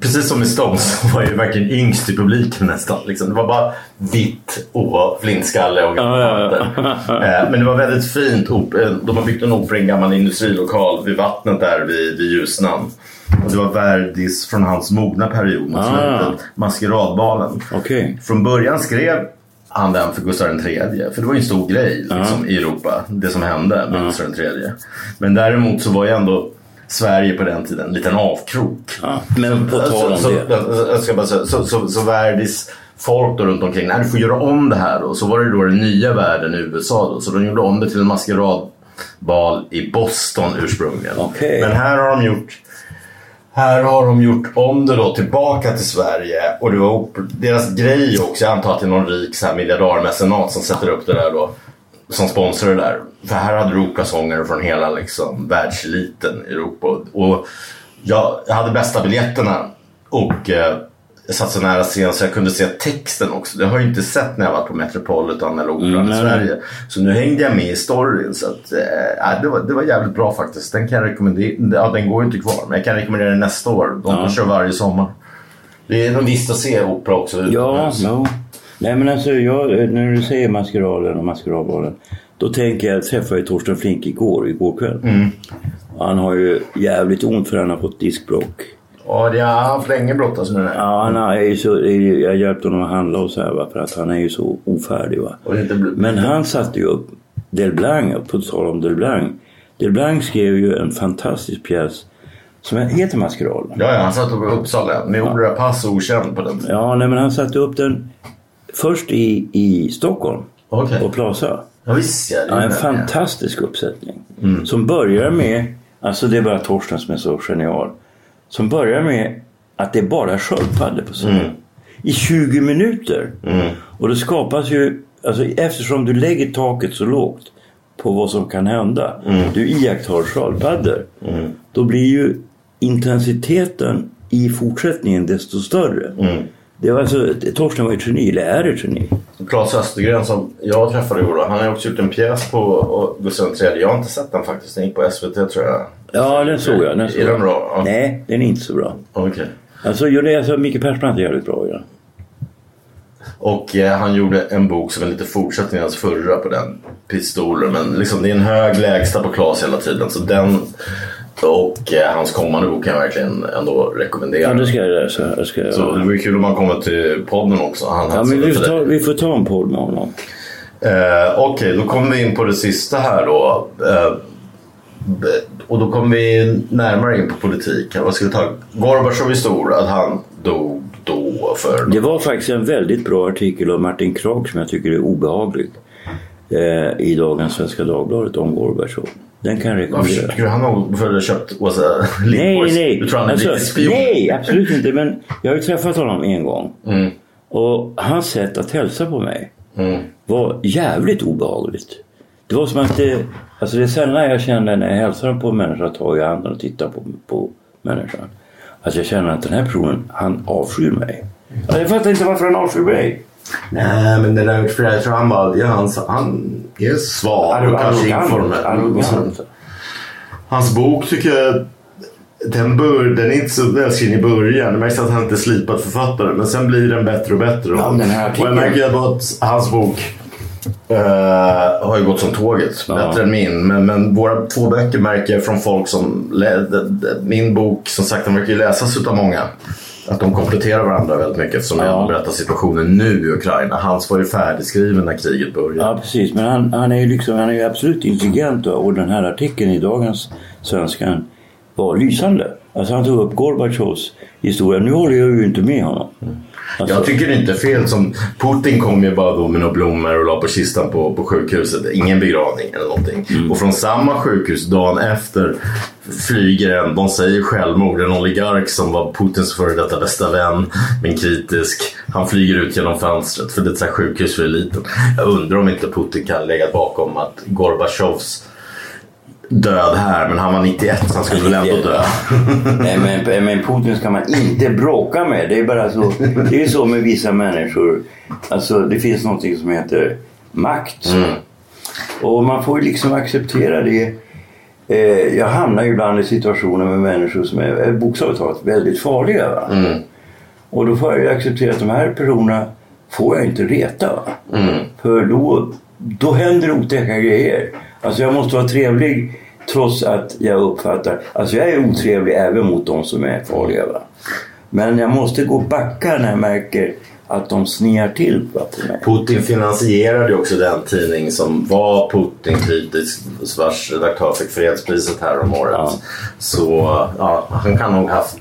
Speaker 1: precis som i Stones, var jag ju verkligen yngst i publiken nästan. Liksom. Det var bara vitt och flintskalle och
Speaker 2: Ja, ja,
Speaker 1: Eh, Men det var väldigt fint. eh, De har byggt en opera i en gammal industrilokal vid vattnet där vid, vid Ljusnan. Och det var Verdis från hans mogna period mot
Speaker 2: Ah.
Speaker 1: slutet. Maskeradbalen.
Speaker 2: Okej.
Speaker 1: Från början skrev han den för Gustav III. För det var ju en stor grej liksom, i Europa. Det som hände med Gustav III. Men däremot så var ju ändå Sverige på den tiden en liten avkrok.
Speaker 2: Ja, men på tal om
Speaker 1: så,
Speaker 2: det.
Speaker 1: Så, jag ska bara säga, så, så, så Verdis folk då runt omkring, nej du får göra om det här. Och så var det då den nya världen i USA. Då, så de gjorde om det till en maskeradbal i Boston ursprungligen.
Speaker 2: Okej.
Speaker 1: Men här har de gjort här har de gjort om det då tillbaka till Sverige och det var deras grej också. Jag antar att det är någon rik så här miljardärmecenat som sätter upp det där då. Som sponsrar det där. För här hade du operasångare från hela liksom, världseliten i Europa. Och jag, jag hade bästa biljetterna och eh, jag satt så nära scen så jag kunde se texten också. Det har jag inte sett när jag varit på Metropolitan eller Operan
Speaker 2: Mm,
Speaker 1: i. Sverige. Så nu hängde jag med i storyn. Så att, eh, det, var, det var jävligt bra faktiskt. Den kan jag rekommendera. Ja, den går ju inte kvar. Men jag kan rekommendera den nästa år. De
Speaker 2: Ja.
Speaker 1: kör varje sommar. Det är nog visst att se opera också.
Speaker 2: Ja,
Speaker 1: utomhus.
Speaker 2: Ja. Nej men alltså jag, när du säger maskeraden och maskeradbalen. Då tänker jag, jag träffade ju Torsten Flink igår, igår kväll.
Speaker 1: Mm.
Speaker 2: Han har ju jävligt ont för han har fått diskbråck.
Speaker 1: Ja, det har han haft länge brottas med det.
Speaker 2: Ja, han är ju så, jag hjälpte honom att handla och så här va, för att han är ju så ofärdig va. Men han satte ju upp Del Blanc, på tal om Del Blanc. Del Blanc skrev ju en fantastisk pjäs som heter Maskeraden.
Speaker 1: Ja, ja, han satt uppe i Uppsala med Opera Pass okänd på den tiden.
Speaker 2: Ja, nej, men han satte upp den först i, i Stockholm,
Speaker 1: Okej.
Speaker 2: på Plaza.
Speaker 1: Ja, visst ja.
Speaker 2: en fantastisk uppsättning. Som börjar med, alltså det är bara Torsten som är så genial. Som börjar med att det är bara sköldpaddor på scenen. I 20 minuter. Och det skapas ju, alltså eftersom du lägger taket så lågt på vad som kan hända. Du iakttar sköldpaddor. Då blir ju intensiteten i fortsättningen desto större. Det var alltså, Torsten var ett geni, eller är ett geni.
Speaker 1: Claes Östergren som jag träffade igår. då, Han har ju också gjort en pjäs på Gustav III. Jag har inte sett den faktiskt. Den gick på SVT tror jag.
Speaker 2: Ja, den såg jag. Den såg
Speaker 1: Är den bra? Ja.
Speaker 2: Nej, den är inte så bra.
Speaker 1: Okej.
Speaker 2: Alltså, jag läser Micke Persbrandt är jävligt bra. Ja.
Speaker 1: Och eh, han gjorde en bok som är lite fortsättning av hans förra på den. Pistoler. Men liksom, det är en hög lägsta på Claes hela tiden. Så den och eh, hans kommande bok kan jag verkligen ändå rekommendera.
Speaker 2: ja, det ska jag läsa. Det ska jag.
Speaker 1: Så det vore kul om han kommer till podden också. Han
Speaker 2: Ja, men vi får, ta, vi får ta en podd med honom.
Speaker 1: Eh, Okej, då kommer vi in på det sista här då. Eh, och då kommer vi närmare in på politik. Vad ska vi ta? Gorbatjov är stor, att han dog då för...
Speaker 2: Det var faktiskt en väldigt bra artikel av Martin Krag som jag tycker är obehaglig. Eh, I dagens Svenska Dagbladet om Gorbatjov. Den kan jag
Speaker 1: Varför
Speaker 2: rekommendera.
Speaker 1: tycker du han har för att ha köpt Åsa
Speaker 2: Nej,
Speaker 1: Lindborgs?
Speaker 2: nej.
Speaker 1: Du tror han är
Speaker 2: Alltså, nej, absolut inte. Men jag har ju träffat honom en gång.
Speaker 1: Mm.
Speaker 2: Och hans sätt att hälsa på mig
Speaker 1: Mm.
Speaker 2: var jävligt obehagligt. Det var som att det, alltså det är sällan jag känner när jag hälsar på en människa, tar i handen och tittar på, på människan. Att jag känner att den här personen, han avskyr mig. Ja, Jag fattar inte varför han avskyr mig.
Speaker 1: Nej, men det där för jag tror han bara... Ja, han, han är svag och kanske informell.
Speaker 2: Arrogant.
Speaker 1: Hans bok tycker jag... Den, bör, den är inte så välskriven i början. Det märks att han inte är slipad författare. Men sen blir den bättre och bättre.
Speaker 2: Ja, den här
Speaker 1: och
Speaker 2: artikeln-
Speaker 1: jag märker att hans bok eh, har ju gått som tåget.
Speaker 2: Ja.
Speaker 1: Bättre än min. Men, men våra två böcker märker jag från folk som... Min bok, som sagt, den verkar ju läsas av många. Att de kompletterar varandra väldigt mycket eftersom
Speaker 2: Ja.
Speaker 1: berättar situationen nu i Ukraina. Hans var ju färdigskriven när kriget började.
Speaker 2: Ja, precis. Men han, han, är ju liksom, han är ju absolut intelligent och den här artikeln i dagens Svenskan var lysande. Alltså han tog upp Gorbatjovs historia. Nu håller jag ju inte med honom. Alltså,
Speaker 1: Jag tycker det inte är fel som Putin kom ju bara då med några blommor och la på kistan på, på sjukhuset. Ingen begravning eller någonting.
Speaker 2: Mm.
Speaker 1: Och från samma sjukhus dagen efter flyger en, de säger självmord, en oligark som var Putins före detta bästa vän, men kritisk. Han flyger ut genom fönstret för det är ett sjukhus för eliten. Jag undrar om inte Putin kan lägga bakom att Gorbatjovs död här men han var 91 så han skulle väl ändå dö.
Speaker 2: Nej, men, men Putin ska man inte bråka med. Det är bara så. Det är så med vissa människor. Alltså det finns någonting som heter makt. Och man får ju liksom acceptera det. Eh, jag hamnar ju ibland i situationer med människor som är, bokstavligt talat väldigt farliga. Va? Och då får jag acceptera att de här personerna får jag inte reta. Va? För då, då händer otäcka grejer. Alltså jag måste vara trevlig trots att jag uppfattar... Alltså jag är otrevlig även mot de som är farliga. Va? Men jag måste gå och backa när jag märker att de snear till va, på mig.
Speaker 1: Putin finansierade ju också den tidning som var Putin-kritisk vars redaktör fick fredspriset här om året.
Speaker 2: Ja.
Speaker 1: Så ja, han kan nog haft...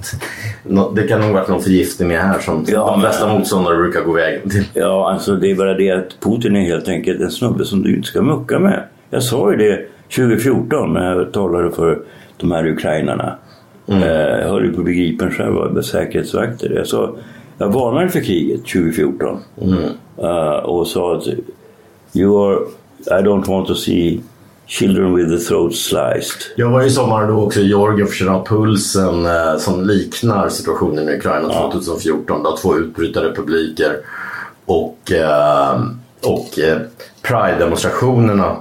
Speaker 1: Det kan nog varit någon förgiftning med här som
Speaker 2: Ja,
Speaker 1: de
Speaker 2: men-
Speaker 1: flesta motståndare brukar gå vägen till.
Speaker 2: Ja, alltså det är bara det att Putin är helt enkelt en snubbe som du inte ska mucka med. Jag sa ju det 2014 när jag talade för de här ukrainarna.
Speaker 1: Mm.
Speaker 2: Eh, Jag höll ju på att bli gripen själv av säkerhetsvakter. Jag, sa, jag varnade för kriget 2014
Speaker 1: Mm.
Speaker 2: Eh, och sa att you are, I don't want to see children with the throat sliced.
Speaker 1: Jag var i sommar då också i Georgien för att känna pulsen eh, som liknar situationen i Ukraina 2014. Det var två utbrytarrepubliker och, eh, och eh, Pride-demonstrationerna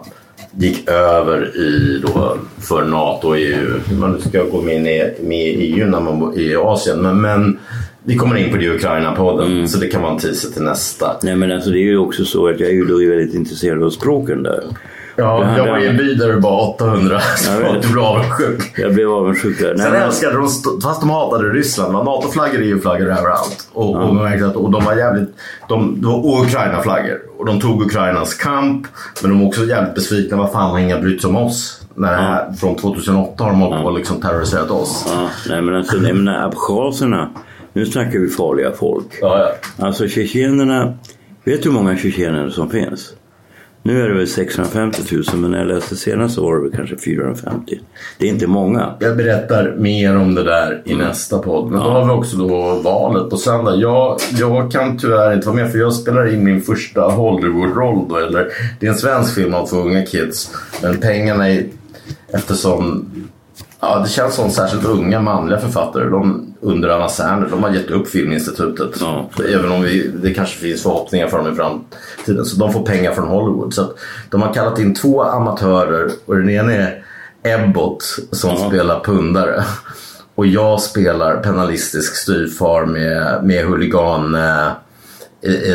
Speaker 1: gick över i då för NATO och EU. Man ska gå med, i- med i EU när man bor i Asien. Men, men vi kommer in på det i Ukraina-podden så det kan vara en teaser till nästa.
Speaker 2: Nej men alltså det är ju också så att jag är ju då väldigt intresserad av språken där.
Speaker 1: Ja, jag var i en by där det var 800 så du blev avundsjuk.
Speaker 2: Jag blev avundsjuk där.
Speaker 1: Sen älskade de, st- fast de hatade Ryssland, var NATO-flaggor EU-flaggor överallt. Och, och, märkte att, och de var jävligt, de, det var Ukraina-flaggor. Och de tog Ukrainas kamp, men de var också jävligt besvikna. Vad fan har inga brytt sig om oss? När det här, Från 2008 har de hållit på och liksom terroriserat oss.
Speaker 2: Ja, nej men alltså, jag menar, abchaserna, nu snackar vi farliga folk.
Speaker 1: Ja, ja.
Speaker 2: Alltså tjetjenerna, vet du hur många tjetjener som finns? Nu är det väl 650 000 men när jag läste senast så var det väl kanske 450. Det är inte många.
Speaker 1: Jag berättar mer om det där i nästa podd. Men då har vi också då valet på söndag. Jag, jag kan tyvärr inte vara med för jag spelar in min första Hollywood-roll då. Eller, det är en svensk film av två unga kids. Men pengarna är eftersom Ja, det känns som särskilt unga manliga författare. De, under Anna Serner, de har gett upp Filminstitutet.
Speaker 2: Ja.
Speaker 1: Även om vi, det kanske finns förhoppningar för dem i framtiden. Så de får pengar från Hollywood. Så de har kallat in två amatörer och den ena är Ebbot som spelar pundare. Och jag spelar penalistisk styvfar med, med huligan... Eh,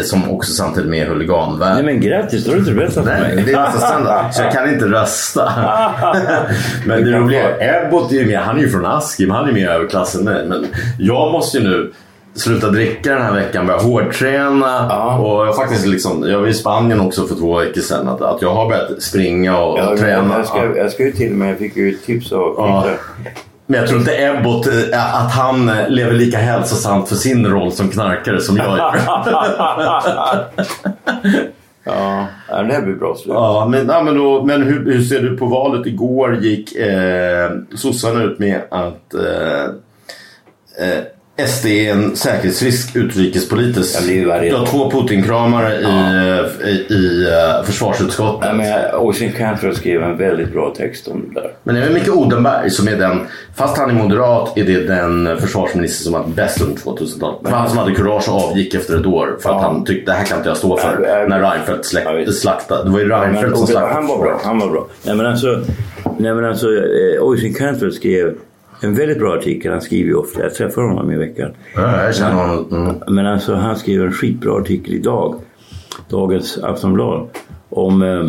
Speaker 1: som också samtidigt med huliganvärld.
Speaker 2: Nej men grattis, då har du inte berättat för mig.
Speaker 1: det är nästa söndag. Så jag kan inte rösta. Men det roliga är Ebbot är ju med. Han är ju från Askim. Han är med i överklassen med. Men jag måste ju nu sluta dricka den här veckan. Börja hårdträna. Och jag, faktiskt liksom, jag var i Spanien också för två veckor sedan. Att, att jag har börjat springa och,
Speaker 2: Ja,
Speaker 1: och träna.
Speaker 2: jag, ska, jag ska ju till och med, jag fick ju ett tips av
Speaker 1: Ja. Men jag tror inte Ebbot, eh, att han eh, lever lika hälsosamt för sin roll som knarkare som jag gör.
Speaker 2: Ja, ja, det här blir bra slut.
Speaker 1: Ja, men, ja, men, då, men hur, hur ser du på valet? Igår gick eh, sossarna ut med att eh, eh, SD är en säkerhetsrisk utrikespolitiskt.
Speaker 2: Ja,
Speaker 1: du har två Putin-kramare i, eh, i, i eh, försvarsutskottet.
Speaker 2: Ja, men Oisin Cantor skrev en väldigt bra text om det där.
Speaker 1: Men det är Micke Odenberg som är den, fast han är moderat, är det den försvarsminister som var bäst under 2000-talet. Det var han som hade kurage och avgick efter ett år för att
Speaker 2: Ja.
Speaker 1: han tyckte det här kan inte jag stå för.
Speaker 2: Ja, ja.
Speaker 1: när Reinfeldt
Speaker 2: Ja, visst.
Speaker 1: slaktade. Det var ju Reinfeldt som slaktade.
Speaker 2: han var bra. Han var bra. Nej men alltså, nej, men alltså eh, Oisin Cantor skrev en väldigt bra artikel. Han skriver ju ofta. Jag träffar honom i veckan.
Speaker 1: Ja, jag känner honom. Mm.
Speaker 2: Men alltså han skrev en skitbra artikel idag. Dagens Aftonblad. Om, eh,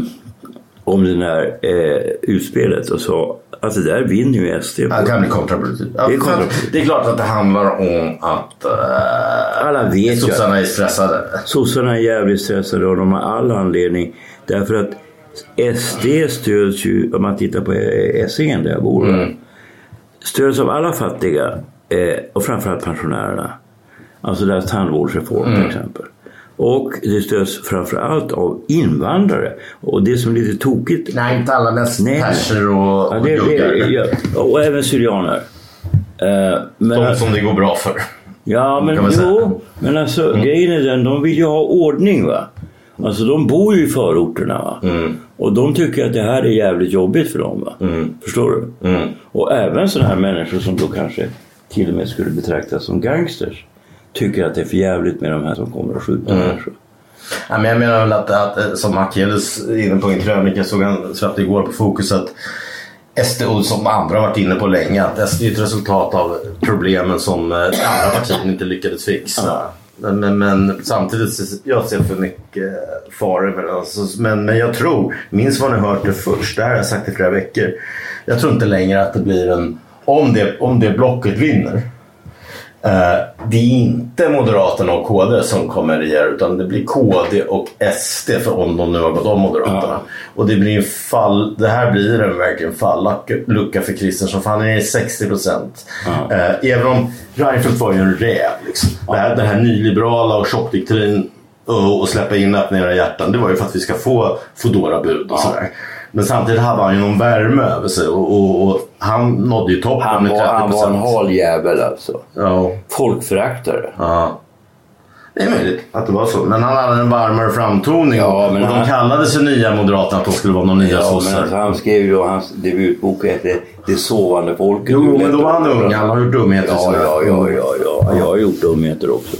Speaker 2: om det där eh, utspelet och sa att det där vinner ju SD på.
Speaker 1: Ja, det kan bli kontraproduktivt. Ja,
Speaker 2: Det är kontraproduktivt.
Speaker 1: det är klart att det handlar om att uh,
Speaker 2: Alla vet
Speaker 1: sossarna är stressade.
Speaker 2: Sossarna är jävligt stressade och de har all anledning. Därför att SD stöds ju, om man tittar på eh, Essingen där jag bor,
Speaker 1: Mm.
Speaker 2: Stöds av alla fattiga eh, och framförallt pensionärerna. Alltså deras tandvårdsreform
Speaker 1: Mm.
Speaker 2: till exempel. Och det stöds framförallt av invandrare. Och det som är lite tokigt
Speaker 1: Nej, inte alla. Mest perser och,
Speaker 2: Ja,
Speaker 1: och
Speaker 2: det, ja, och även syrianer. Eh, men,
Speaker 1: De som det går bra för.
Speaker 2: Ja, men.
Speaker 1: Mm.
Speaker 2: jo. Men alltså grejen är den, de vill ju ha ordning va. Alltså de bor ju i förorterna. Va?
Speaker 1: Mm.
Speaker 2: Och de tycker att det här är jävligt jobbigt för dem. Va? Förstår du?
Speaker 1: Mm.
Speaker 2: Och även sådana här människor som då kanske till och med skulle betraktas som gangsters. Tycker att det är för jävligt med de här som kommer och skjuter
Speaker 1: Mm.
Speaker 2: människor.
Speaker 1: Ja, men jag menar väl att, att eh, som Akelius inne på en krönika, såg han släpp igår på Fokus att SD, och som andra har varit inne på länge, att SD är ett resultat av problemen som eh, andra partier inte lyckades fixa. Men, men, men samtidigt, jag ser för mycket faror med det. Alltså, men, men jag tror, minns vad ni hört det först, det här har jag sagt i flera veckor. Jag tror inte längre att det blir en, om det, om det blocket vinner, det är inte Moderaterna och KD som kommer regera utan det blir KD och SD för om de nu har gått om Moderaterna. Och det blir fall, det här blir en verkligen fallucka för Kristersson för han är 60 procent. Eh, även om Reinfeldt var ju en räv. Liksom. Det, här, det här nyliberala och tjockdoktrin och, och släppa in öppna era hjärtan det var ju för att vi ska få Foodora-bud och sådär. Men samtidigt hade han ju någon värme över sig och, och, och han nådde ju toppen
Speaker 2: Han
Speaker 1: med 30
Speaker 2: var, han var en hal jävel alltså.
Speaker 1: Ja.
Speaker 2: Folkföraktare.
Speaker 1: Ja. Det är möjligt att det var så. Men han hade en varmare framtoning.
Speaker 2: Ja, men
Speaker 1: och de
Speaker 2: han-
Speaker 1: kallade sig nya Moderaterna att de skulle vara de nya
Speaker 2: Ja, men
Speaker 1: sossar.
Speaker 2: alltså, han skrev ju hans debutbok hette Det sovande folket.
Speaker 1: Jo, men då var han ung. Han har gjort dumheter.
Speaker 2: Ja, ja, ja, ja, ja. Jag har gjort dumheter också.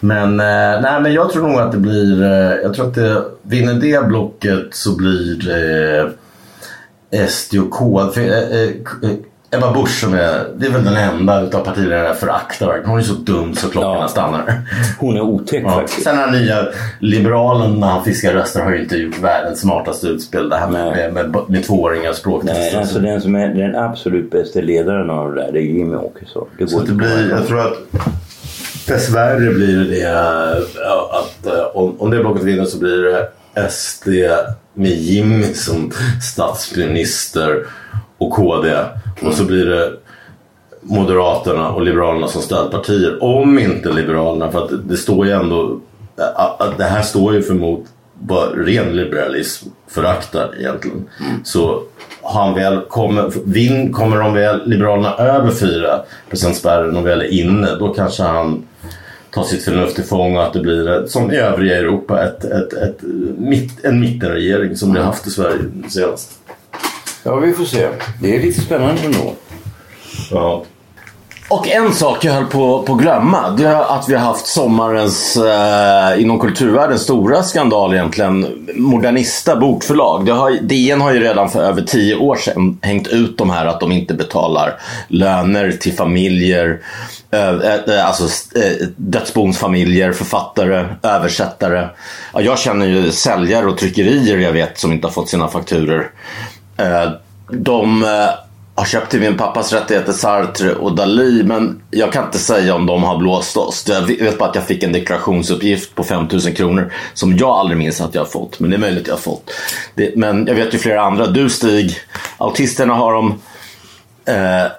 Speaker 1: Men, eh, nej, men jag tror nog att det blir... Eh, jag tror att det, vinner det blocket så blir det eh, SD och K. För, eh, eh, eh, Ebba Busch som är, det är väl den enda utav partiledarna jag föraktar. Hon är så dum så klockorna
Speaker 2: Ja.
Speaker 1: stannar.
Speaker 2: Hon är otäck
Speaker 1: Ja.
Speaker 2: faktiskt.
Speaker 1: Sen den här nya liberalen när han fiskar röster har ju inte gjort världens smartaste utspel. Det här med, med, med, med tvååringar språktester.
Speaker 2: Nej, alltså den som är den absolut bästa ledaren av det där, det är Jimmy Åkesson. Det
Speaker 1: Så det blir, jag tror att dessvärre blir det det att eh, om, om det blocket vinner så blir det SD med Jimmy som statsminister och KD. Och så blir det Moderaterna och Liberalerna som stödpartier. Om inte Liberalerna, för att det, står ju ändå eh, att det här står ju för mot vad ren liberalism föraktar egentligen. Så har han väl kommer, vin, kommer de väl Liberalerna över 4 spärren och väl är inne, då kanske han tar sitt förnuft till fång och att det blir som i övriga Europa ett, ett, ett, mitt, en mittenregering som vi har haft i Sverige senast.
Speaker 2: Ja, vi får se. Det är lite spännande ändå.
Speaker 1: Ja. Och en sak jag höll på på att glömma. Det är att vi har haft sommarens, eh, inom kulturvärlden, stora skandal egentligen. Modernista bokförlag. Det har, DN har ju redan för över tio år sedan hängt ut de här att de inte betalar löner till familjer. Eh, eh, eh alltså eh, dödsbonsfamiljer, författare, översättare. Ja, jag känner ju säljare och tryckerier jag vet som inte har fått sina fakturer. Eh, de eh, har köpt till min pappas rättigheter Sartre och Dalí men jag kan inte säga om de har blåst oss. Jag vet bara att jag fick en deklarationsuppgift på 5000 kronor som jag aldrig minns att jag har fått. Men det är möjligt att jag har fått. Det, men jag vet ju flera andra. Du Stig, Autisterna har de eh,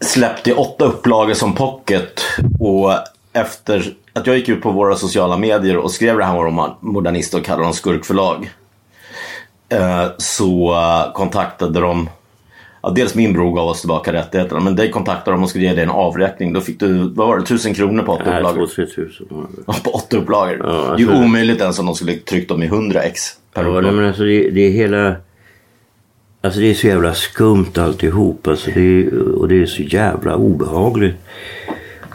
Speaker 1: släppt i åtta upplagor som pocket och efter att jag gick ut på våra sociala medier och skrev det här om modernister och kallade dem skurkförlag eh, så eh, kontaktade de Ja, dels min bror gav oss tillbaka rättigheterna men dig kontaktade de och skulle ge dig en avräkning. Då fick du, vad var det, tusen kronor på åtta
Speaker 2: Nej,
Speaker 1: upplagor?
Speaker 2: 2 tusen.
Speaker 1: Ja, på åtta upplagor.
Speaker 2: Ja,
Speaker 1: det är
Speaker 2: alltså-
Speaker 1: ju omöjligt ens om de skulle tryckt dem i 100 ex per
Speaker 2: Ja, nej,
Speaker 1: upplaga.
Speaker 2: men alltså det, det är hela... Alltså det är så jävla skumt alltihop. Alltså det är, och det är så jävla obehagligt.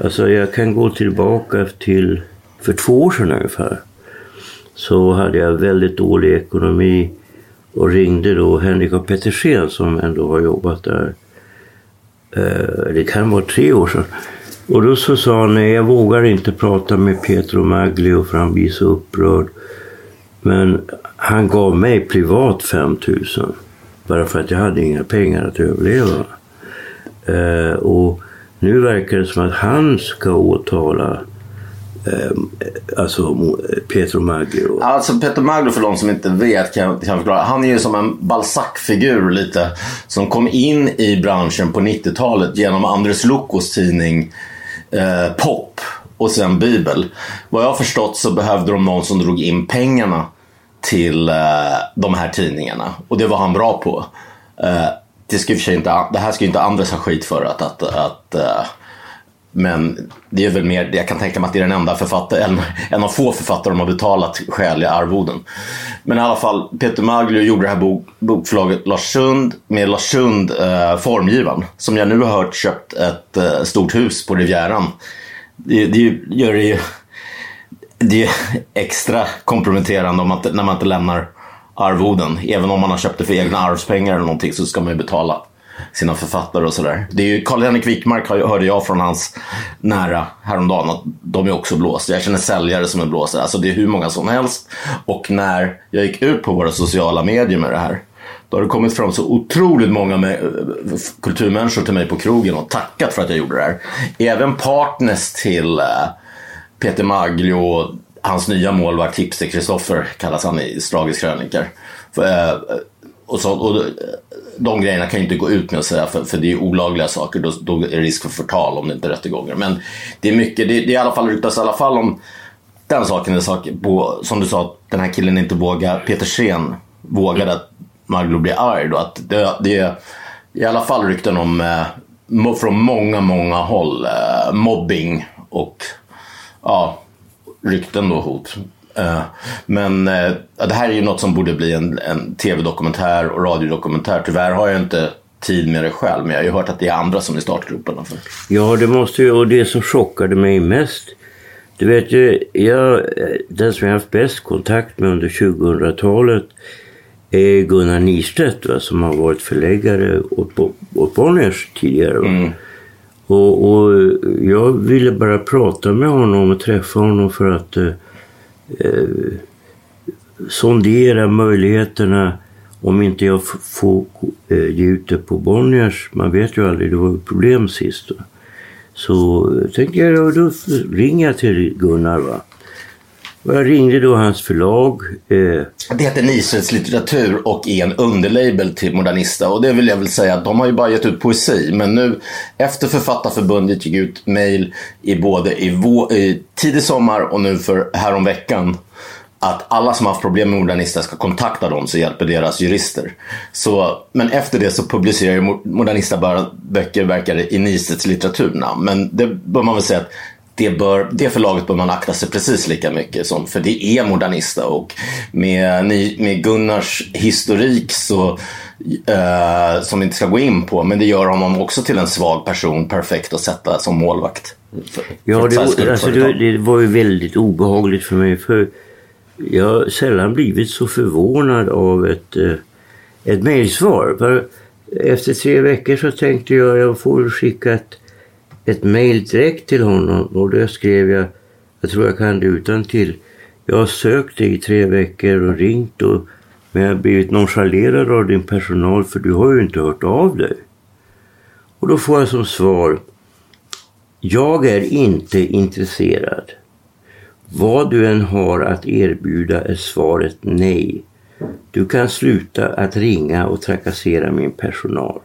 Speaker 2: Alltså jag kan gå tillbaka till för två år sedan ungefär. Så hade jag väldigt dålig ekonomi och ringde då Henrik och Petersen som ändå har jobbat där. Eh, det kan vara tre år sedan. Och då så sa han, nej jag vågar inte prata med Pietro Maglio för han blir så upprörd. Men han gav mig privat 5000 bara för att jag hade inga pengar att överleva. Eh, och nu verkar det som att han ska åtala alltså Pietro Maglio.
Speaker 1: Alltså Pietro Maglo för de som inte vet kan, kan jag förklara. Han är ju som en Balzac-figur lite. Som kom in i branschen på 90-talet genom Andres Lukos tidning eh, Pop och sen Bibel. Vad jag har förstått så behövde de någon som drog in pengarna till eh, de här tidningarna. Och det var han bra på. Eh, det, ska inte, det här ska ju inte Andres ha skit för att, att, att eh, men det är väl mer, jag kan tänka mig att det är den enda författare, en, en av få författare de har betalat skäliga arvoden. Men i alla fall, Peter Maglio gjorde det här bok, bokförlaget Larsund med Larsund eh, formgivaren. Som jag nu har hört köpt ett eh, stort hus på Rivieran. Det, det gör det ju det är extra komprometterande om man, när man inte lämnar arvoden. Även om man har köpt det för egna arvspengar eller någonting så ska man ju betala sina författare och sådär. Det är ju Karl-Henrik Wickmark hörde jag från hans nära häromdagen att de är också blåsta. Jag känner säljare som är blåsta. Alltså det är hur många som helst. Och när jag gick ut på våra sociala medier med det här då har det kommit fram så otroligt många med, eh, kulturmänniskor till mig på krogen och tackat för att jag gjorde det här. Även partners till uh, Peter Maglio, hans nya målvakt Hipster Kristoffer kallas han i Strages krönikor. Eh, och, så, och de grejerna kan ju inte gå ut med att säga för, för det är olagliga saker. Då, då är det risk för förtal om det inte är rättegångar. Men det är mycket, det, det är i alla fall ryktas i alla fall om den saken. Är sak på, som du sa, att den här killen inte vågar, Peter Sen vågade att Maglo blir arg. Då, att det, det är i alla fall rykten om eh, från många, många håll eh, mobbing och ja, rykten då hot. Eh, men eh, det här är ju något som borde bli en, en tv-dokumentär och radiodokumentär. Tyvärr har jag inte tid med det själv, men jag har ju hört att det är andra som är startgroparna för.
Speaker 2: Ja, det måste ju, och det som chockade mig mest, du vet ju, jag, den som jag haft bäst kontakt med under 2000-talet är Gunnar Nystedt va, som har varit förläggare åt, åt Bonniers tidigare. Mm. Och, och, jag ville bara prata med honom och träffa honom för att eh, sondera möjligheterna om inte jag får eh, ge ut det på Bonniers. Man vet ju aldrig, det var ju problem sist. Då. Så eh, tänkte jag, då ringer jag till Gunnar. Va? Och jag ringde då hans förlag. Eh...
Speaker 1: Det heter Nisreds litteratur och är en underlabel till Modernista. Och det vill jag väl säga att de har ju bara gett ut poesi. Men nu efter Författarförbundet gick ut mejl i både i, vå- i tidig sommar och nu för häromveckan att alla som har haft problem med Modernista ska kontakta dem så hjälper deras jurister. Så, men efter det så publicerar ju Modernista bara böcker verkar i Nisets littraturnamn. Men det bör man väl säga att det, bör, det förlaget bör man akta sig precis lika mycket som, för det är Modernista och med, med Gunnars historik så Uh, som vi inte ska gå in på, men det gör honom också till en svag person, perfekt att sätta som målvakt.
Speaker 2: För, ja, för det, alltså, det, det, var ju väldigt obehagligt för mig. för Jag har sällan blivit så förvånad av ett, uh, ett mejlsvar. Efter tre veckor så tänkte jag jag får skicka ett ett mejl direkt till honom och då skrev jag, jag tror jag kan det utan till. Jag har sökt dig i tre veckor och ringt och men jag har blivit nonchalerad av din personal för du har ju inte hört av dig. Och då får jag som svar, jag är inte intresserad. Vad du än har att erbjuda är svaret nej. Du kan sluta att ringa och trakassera min personal.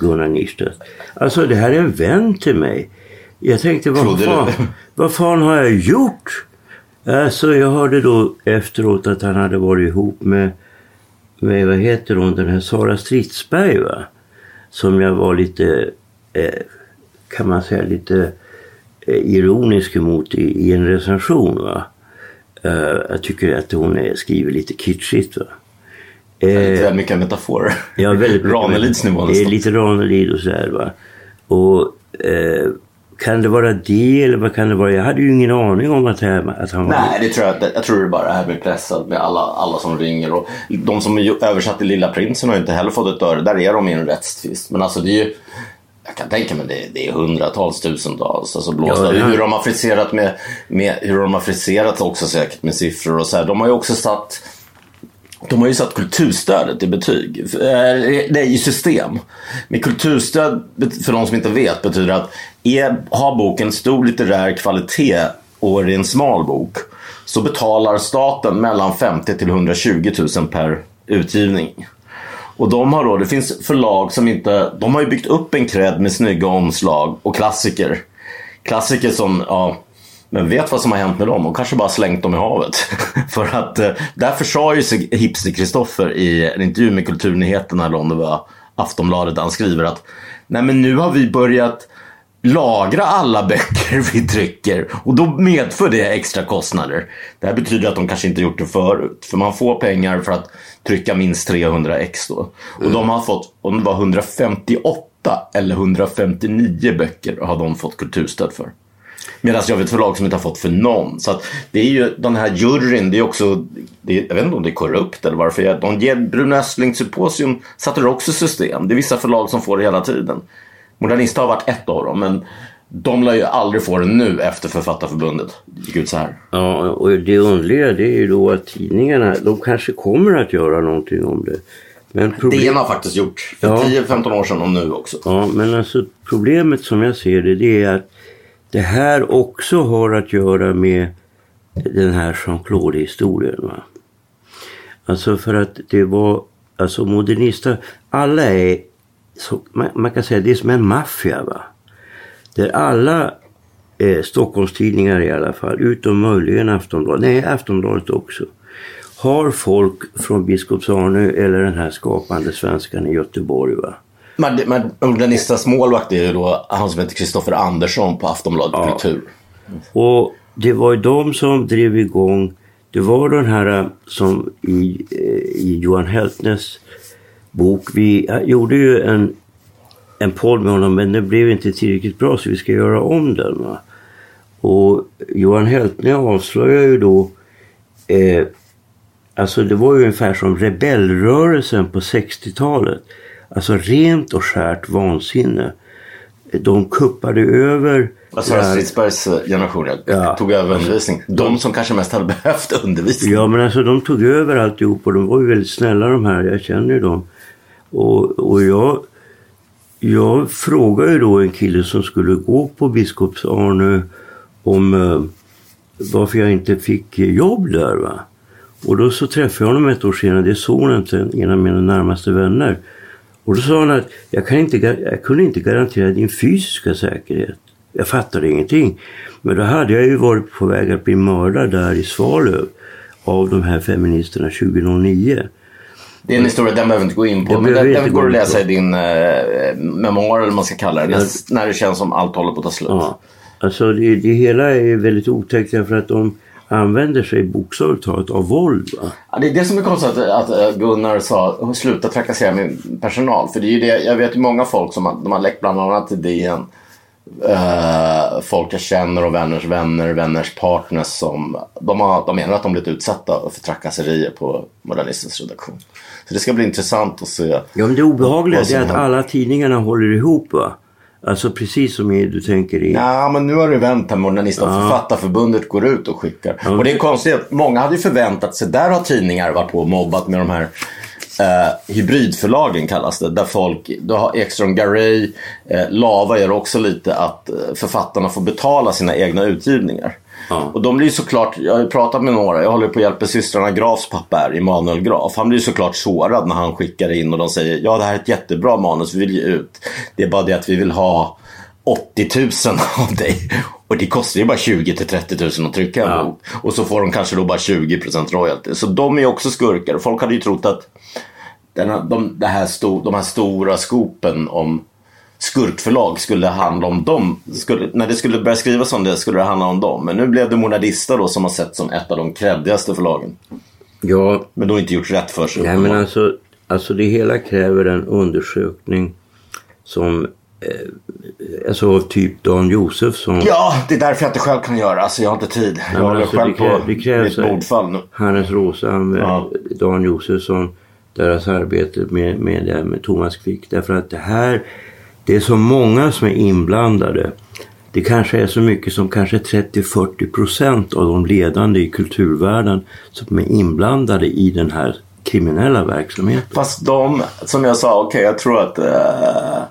Speaker 2: Gunnar Nystedt. Alltså det här är en vän till mig. Jag tänkte vad fan, vad fan har jag gjort? Alltså jag hörde då efteråt att han hade varit ihop med, med vad heter hon, den här Sara Stridsberg va? Som jag var lite, eh, kan man säga lite eh, ironisk emot i, i en recension va. Uh, jag tycker att hon är, skriver lite kitschigt va.
Speaker 1: Lite väl mycket metaforer.
Speaker 2: Ja, väldigt
Speaker 1: Ranelids nivå
Speaker 2: nästan. Lite Ranelid och sådär va. Och eh, kan det vara det eller vad kan det vara? Jag hade ju ingen aning om att, här, att han
Speaker 1: var... Nej, det tror jag, jag tror det bara det med pressad med alla, alla som ringer. Och de som översatte Lilla Prinsen har ju inte heller fått ett öre. Där är de i en rättstvist. Men alltså det är ju jag kan tänka mig det, det är hundratals, tusentals alltså blåsta. Ja, ja. Hur de har friserat med, med, hur de har friserat också säkert med siffror och så här. De har ju också satt de har ju satt kulturstödet i betyg, eh, nej i system. Med kulturstöd, för de som inte vet, betyder att är, har boken stor litterär kvalitet och är en smal bok så betalar staten mellan 50 till 120 000 per utgivning. Och de har då, det finns förlag som inte, de har ju byggt upp en cred med snygga omslag och klassiker. Klassiker som, ja, men vet vad som har hänt med dem och kanske bara slängt dem i havet. För att där därför sa ju sig Hipster Kristoffer i en intervju med Kulturnyheterna eller om det var Aftonbladet där han skriver att Nej men nu har vi börjat lagra alla böcker vi trycker och då medför det extra kostnader. Det här betyder att de kanske inte gjort det förut. För man får pengar för att trycka minst 300 ex då. Och de har fått, om det var 158 eller 159 böcker har de fått kulturstöd för. Medan jag vet förlag som inte har fått för någon. Så att det är ju den här juryn, det är också, det är, jag vet inte om det är korrupt eller varför. De ger Bruno Östlings symposium satte också system. Det är vissa förlag som får det hela tiden. Modernista har varit ett av dem, men de lär ju aldrig få det nu efter Författarförbundet gick ut så här.
Speaker 2: Ja, och det underliga det är ju då att tidningarna, de kanske kommer att göra någonting om det. Men problem-
Speaker 1: DN har faktiskt gjort för
Speaker 2: Ja.
Speaker 1: 10-15 år sedan och nu också.
Speaker 2: Ja, men alltså problemet som jag ser det, det är att det här också har att göra med den här Jean-Claude-historien. Va? Alltså för att det var, alltså modernister, alla är, så, man, man kan säga det är som en maffia. Va? Där alla eh, Stockholmstidningar i alla fall, utom möjligen Aftonbladet, nej Aftonbladet också, har folk från Biskops-Arnö eller den här skapande svenskan i Göteborg. Va?
Speaker 1: Modernistas målvakt är ju då han som heter Kristoffer Andersson på Aftonbladet
Speaker 2: Ja.
Speaker 1: Kultur.
Speaker 2: Och det var ju de som drev igång, det var den här eh, som i, eh, i Johan Heltnes bok, vi eh, gjorde ju en, en podd med honom men den blev inte tillräckligt bra så vi ska göra om den. Va? Och Johan Heltne avslöjar ju då, eh, alltså det var ju ungefär som rebellrörelsen på 60-talet. Alltså rent och skärt vansinne. De kuppade över det här-
Speaker 1: Stridsbergs eh, generation
Speaker 2: Ja.
Speaker 1: tog över undervisning. De som kanske mest hade behövt undervisning.
Speaker 2: Ja men alltså de tog över alltihop och de var ju väldigt snälla de här, jag känner ju dem. Och, och jag, jag frågade ju då en kille som skulle gå på Biskops-Arnö om eh, varför jag inte fick jobb där. Va? Och då så träffade jag honom ett år senare, det är sonen till en av mina närmaste vänner. Och då sa han att jag, kan inte, jag kunde inte garantera din fysiska säkerhet. Jag fattade ingenting. Men då hade jag ju varit på väg att bli mördad där i Svalöv av de här feministerna 2009.
Speaker 1: Det är en historia, den behöver vi inte gå in på.
Speaker 2: Den
Speaker 1: Men den, den går
Speaker 2: gå
Speaker 1: att läsa i din eh, memoar eller vad man ska kalla det. det.
Speaker 2: Ja.
Speaker 1: När det känns som allt håller på att ta slut.
Speaker 2: Ja, alltså det, det hela är väldigt otäckt därför att de använder sig bokstavligt talat av våld.
Speaker 1: Ja, det är det som är konstigt att, att eh, Gunnar sa sluta trakassera min personal. För det är ju det, jag vet ju många folk som de har läckt bland annat till DN. eh, folk jag känner och vänners vänner, vänners partners som de, har, de menar att de blivit utsatta för trakasserier på Modernistens redaktion. Så det ska bli intressant att se.
Speaker 2: Ja, men det obehagliga är att alla tidningarna håller ihop. Va? Alltså precis som i, du tänker i...
Speaker 1: Ja, men nu har det vänt här. Modernista och Författarförbundet går ut och skickar. Och det är konstigt. att Många hade ju förväntat sig, där har tidningar varit på och mobbat med de här eh, hybridförlagen kallas det. Där folk, du har Ekström Garay, eh, Lava gör också lite att eh, författarna får betala sina egna utgivningar. Och de blir såklart, jag har ju pratat med några, jag håller på att hjälpa systrarna Grafs pappa här, Emanuel Graf. Han blir såklart sårad när han skickar in och de säger ja det här är ett jättebra manus, vi vill ge ut. Det är bara det att vi vill ha 80 000 av dig. Och det kostar ju bara 20 till 30 000 att trycka en bok. Och så får de kanske då bara 20% royalty. Så de är också skurkar. Folk hade ju trott att den, här- de, här sto, de här stora skopen om skurkförlag skulle handla om dem. Skulle, när det skulle börja skrivas om det skulle det handla om dem. Men nu blev det Monadista då som har sett som ett av de kreddigaste förlagen.
Speaker 2: Ja,
Speaker 1: Men då inte gjort rätt för sig.
Speaker 2: nej, men alltså, alltså det hela kräver en undersökning som eh, alltså typ Dan Josefsson.
Speaker 1: Ja, det är därför jag inte själv kan göra. Alltså jag har inte tid. Jag
Speaker 2: men
Speaker 1: håller
Speaker 2: alltså,
Speaker 1: själv
Speaker 2: det krä-
Speaker 1: på
Speaker 2: det krävs
Speaker 1: med
Speaker 2: en-
Speaker 1: mordfall nu.
Speaker 2: Hannes Rosa med
Speaker 1: Ja.
Speaker 2: Dan Josefsson, deras arbete med, med, här med Thomas Quick. Därför att det här, det är så många som är inblandade. Det kanske är så mycket som kanske 30-40 procent av de ledande i kulturvärlden som är inblandade i den här kriminella verksamheten.
Speaker 1: Fast de, som jag sa, okej jag tror att eh,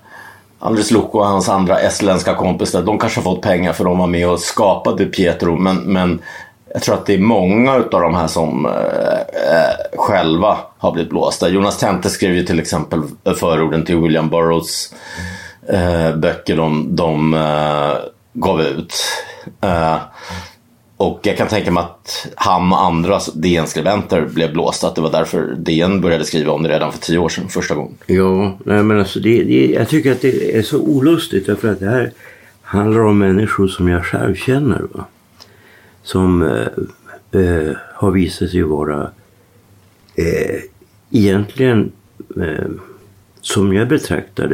Speaker 1: Andres Luco och hans andra estländska kompisar, de kanske har fått pengar för de var med och skapade Pietro. Men, men jag tror att det är många av de här som eh, eh, själva har blivit blåsta. Jonas Tente skrev ju till exempel förorden till William Burroughs eh, böcker de, de eh, gav ut. Eh, och jag kan tänka mig att han och andra DN-skribenter blev blåsta. Att det var därför DN började skriva om det redan för tio år sedan, första gången.
Speaker 2: Ja, nej men alltså det, det, jag tycker att det är så olustigt därför att det här handlar om människor som jag själv känner. Va? Som eh, eh, har visat sig vara eh, egentligen, eh, som jag betraktar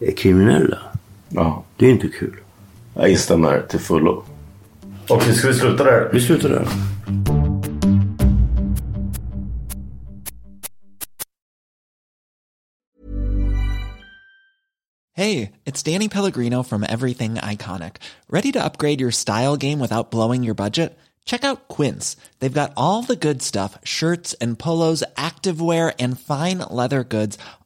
Speaker 2: det, eh, kriminella.
Speaker 1: Ja,
Speaker 2: Det är inte kul.
Speaker 1: jag instämmer till fullo. Och ska vi sluta där?
Speaker 2: Vi slutar där.
Speaker 3: Hey, it's Danny Pellegrino from Everything Iconic. Ready to upgrade your style game without blowing your budget? Check out Quince. They've got all the good stuff shirts and polos, activewear, and fine leather goods,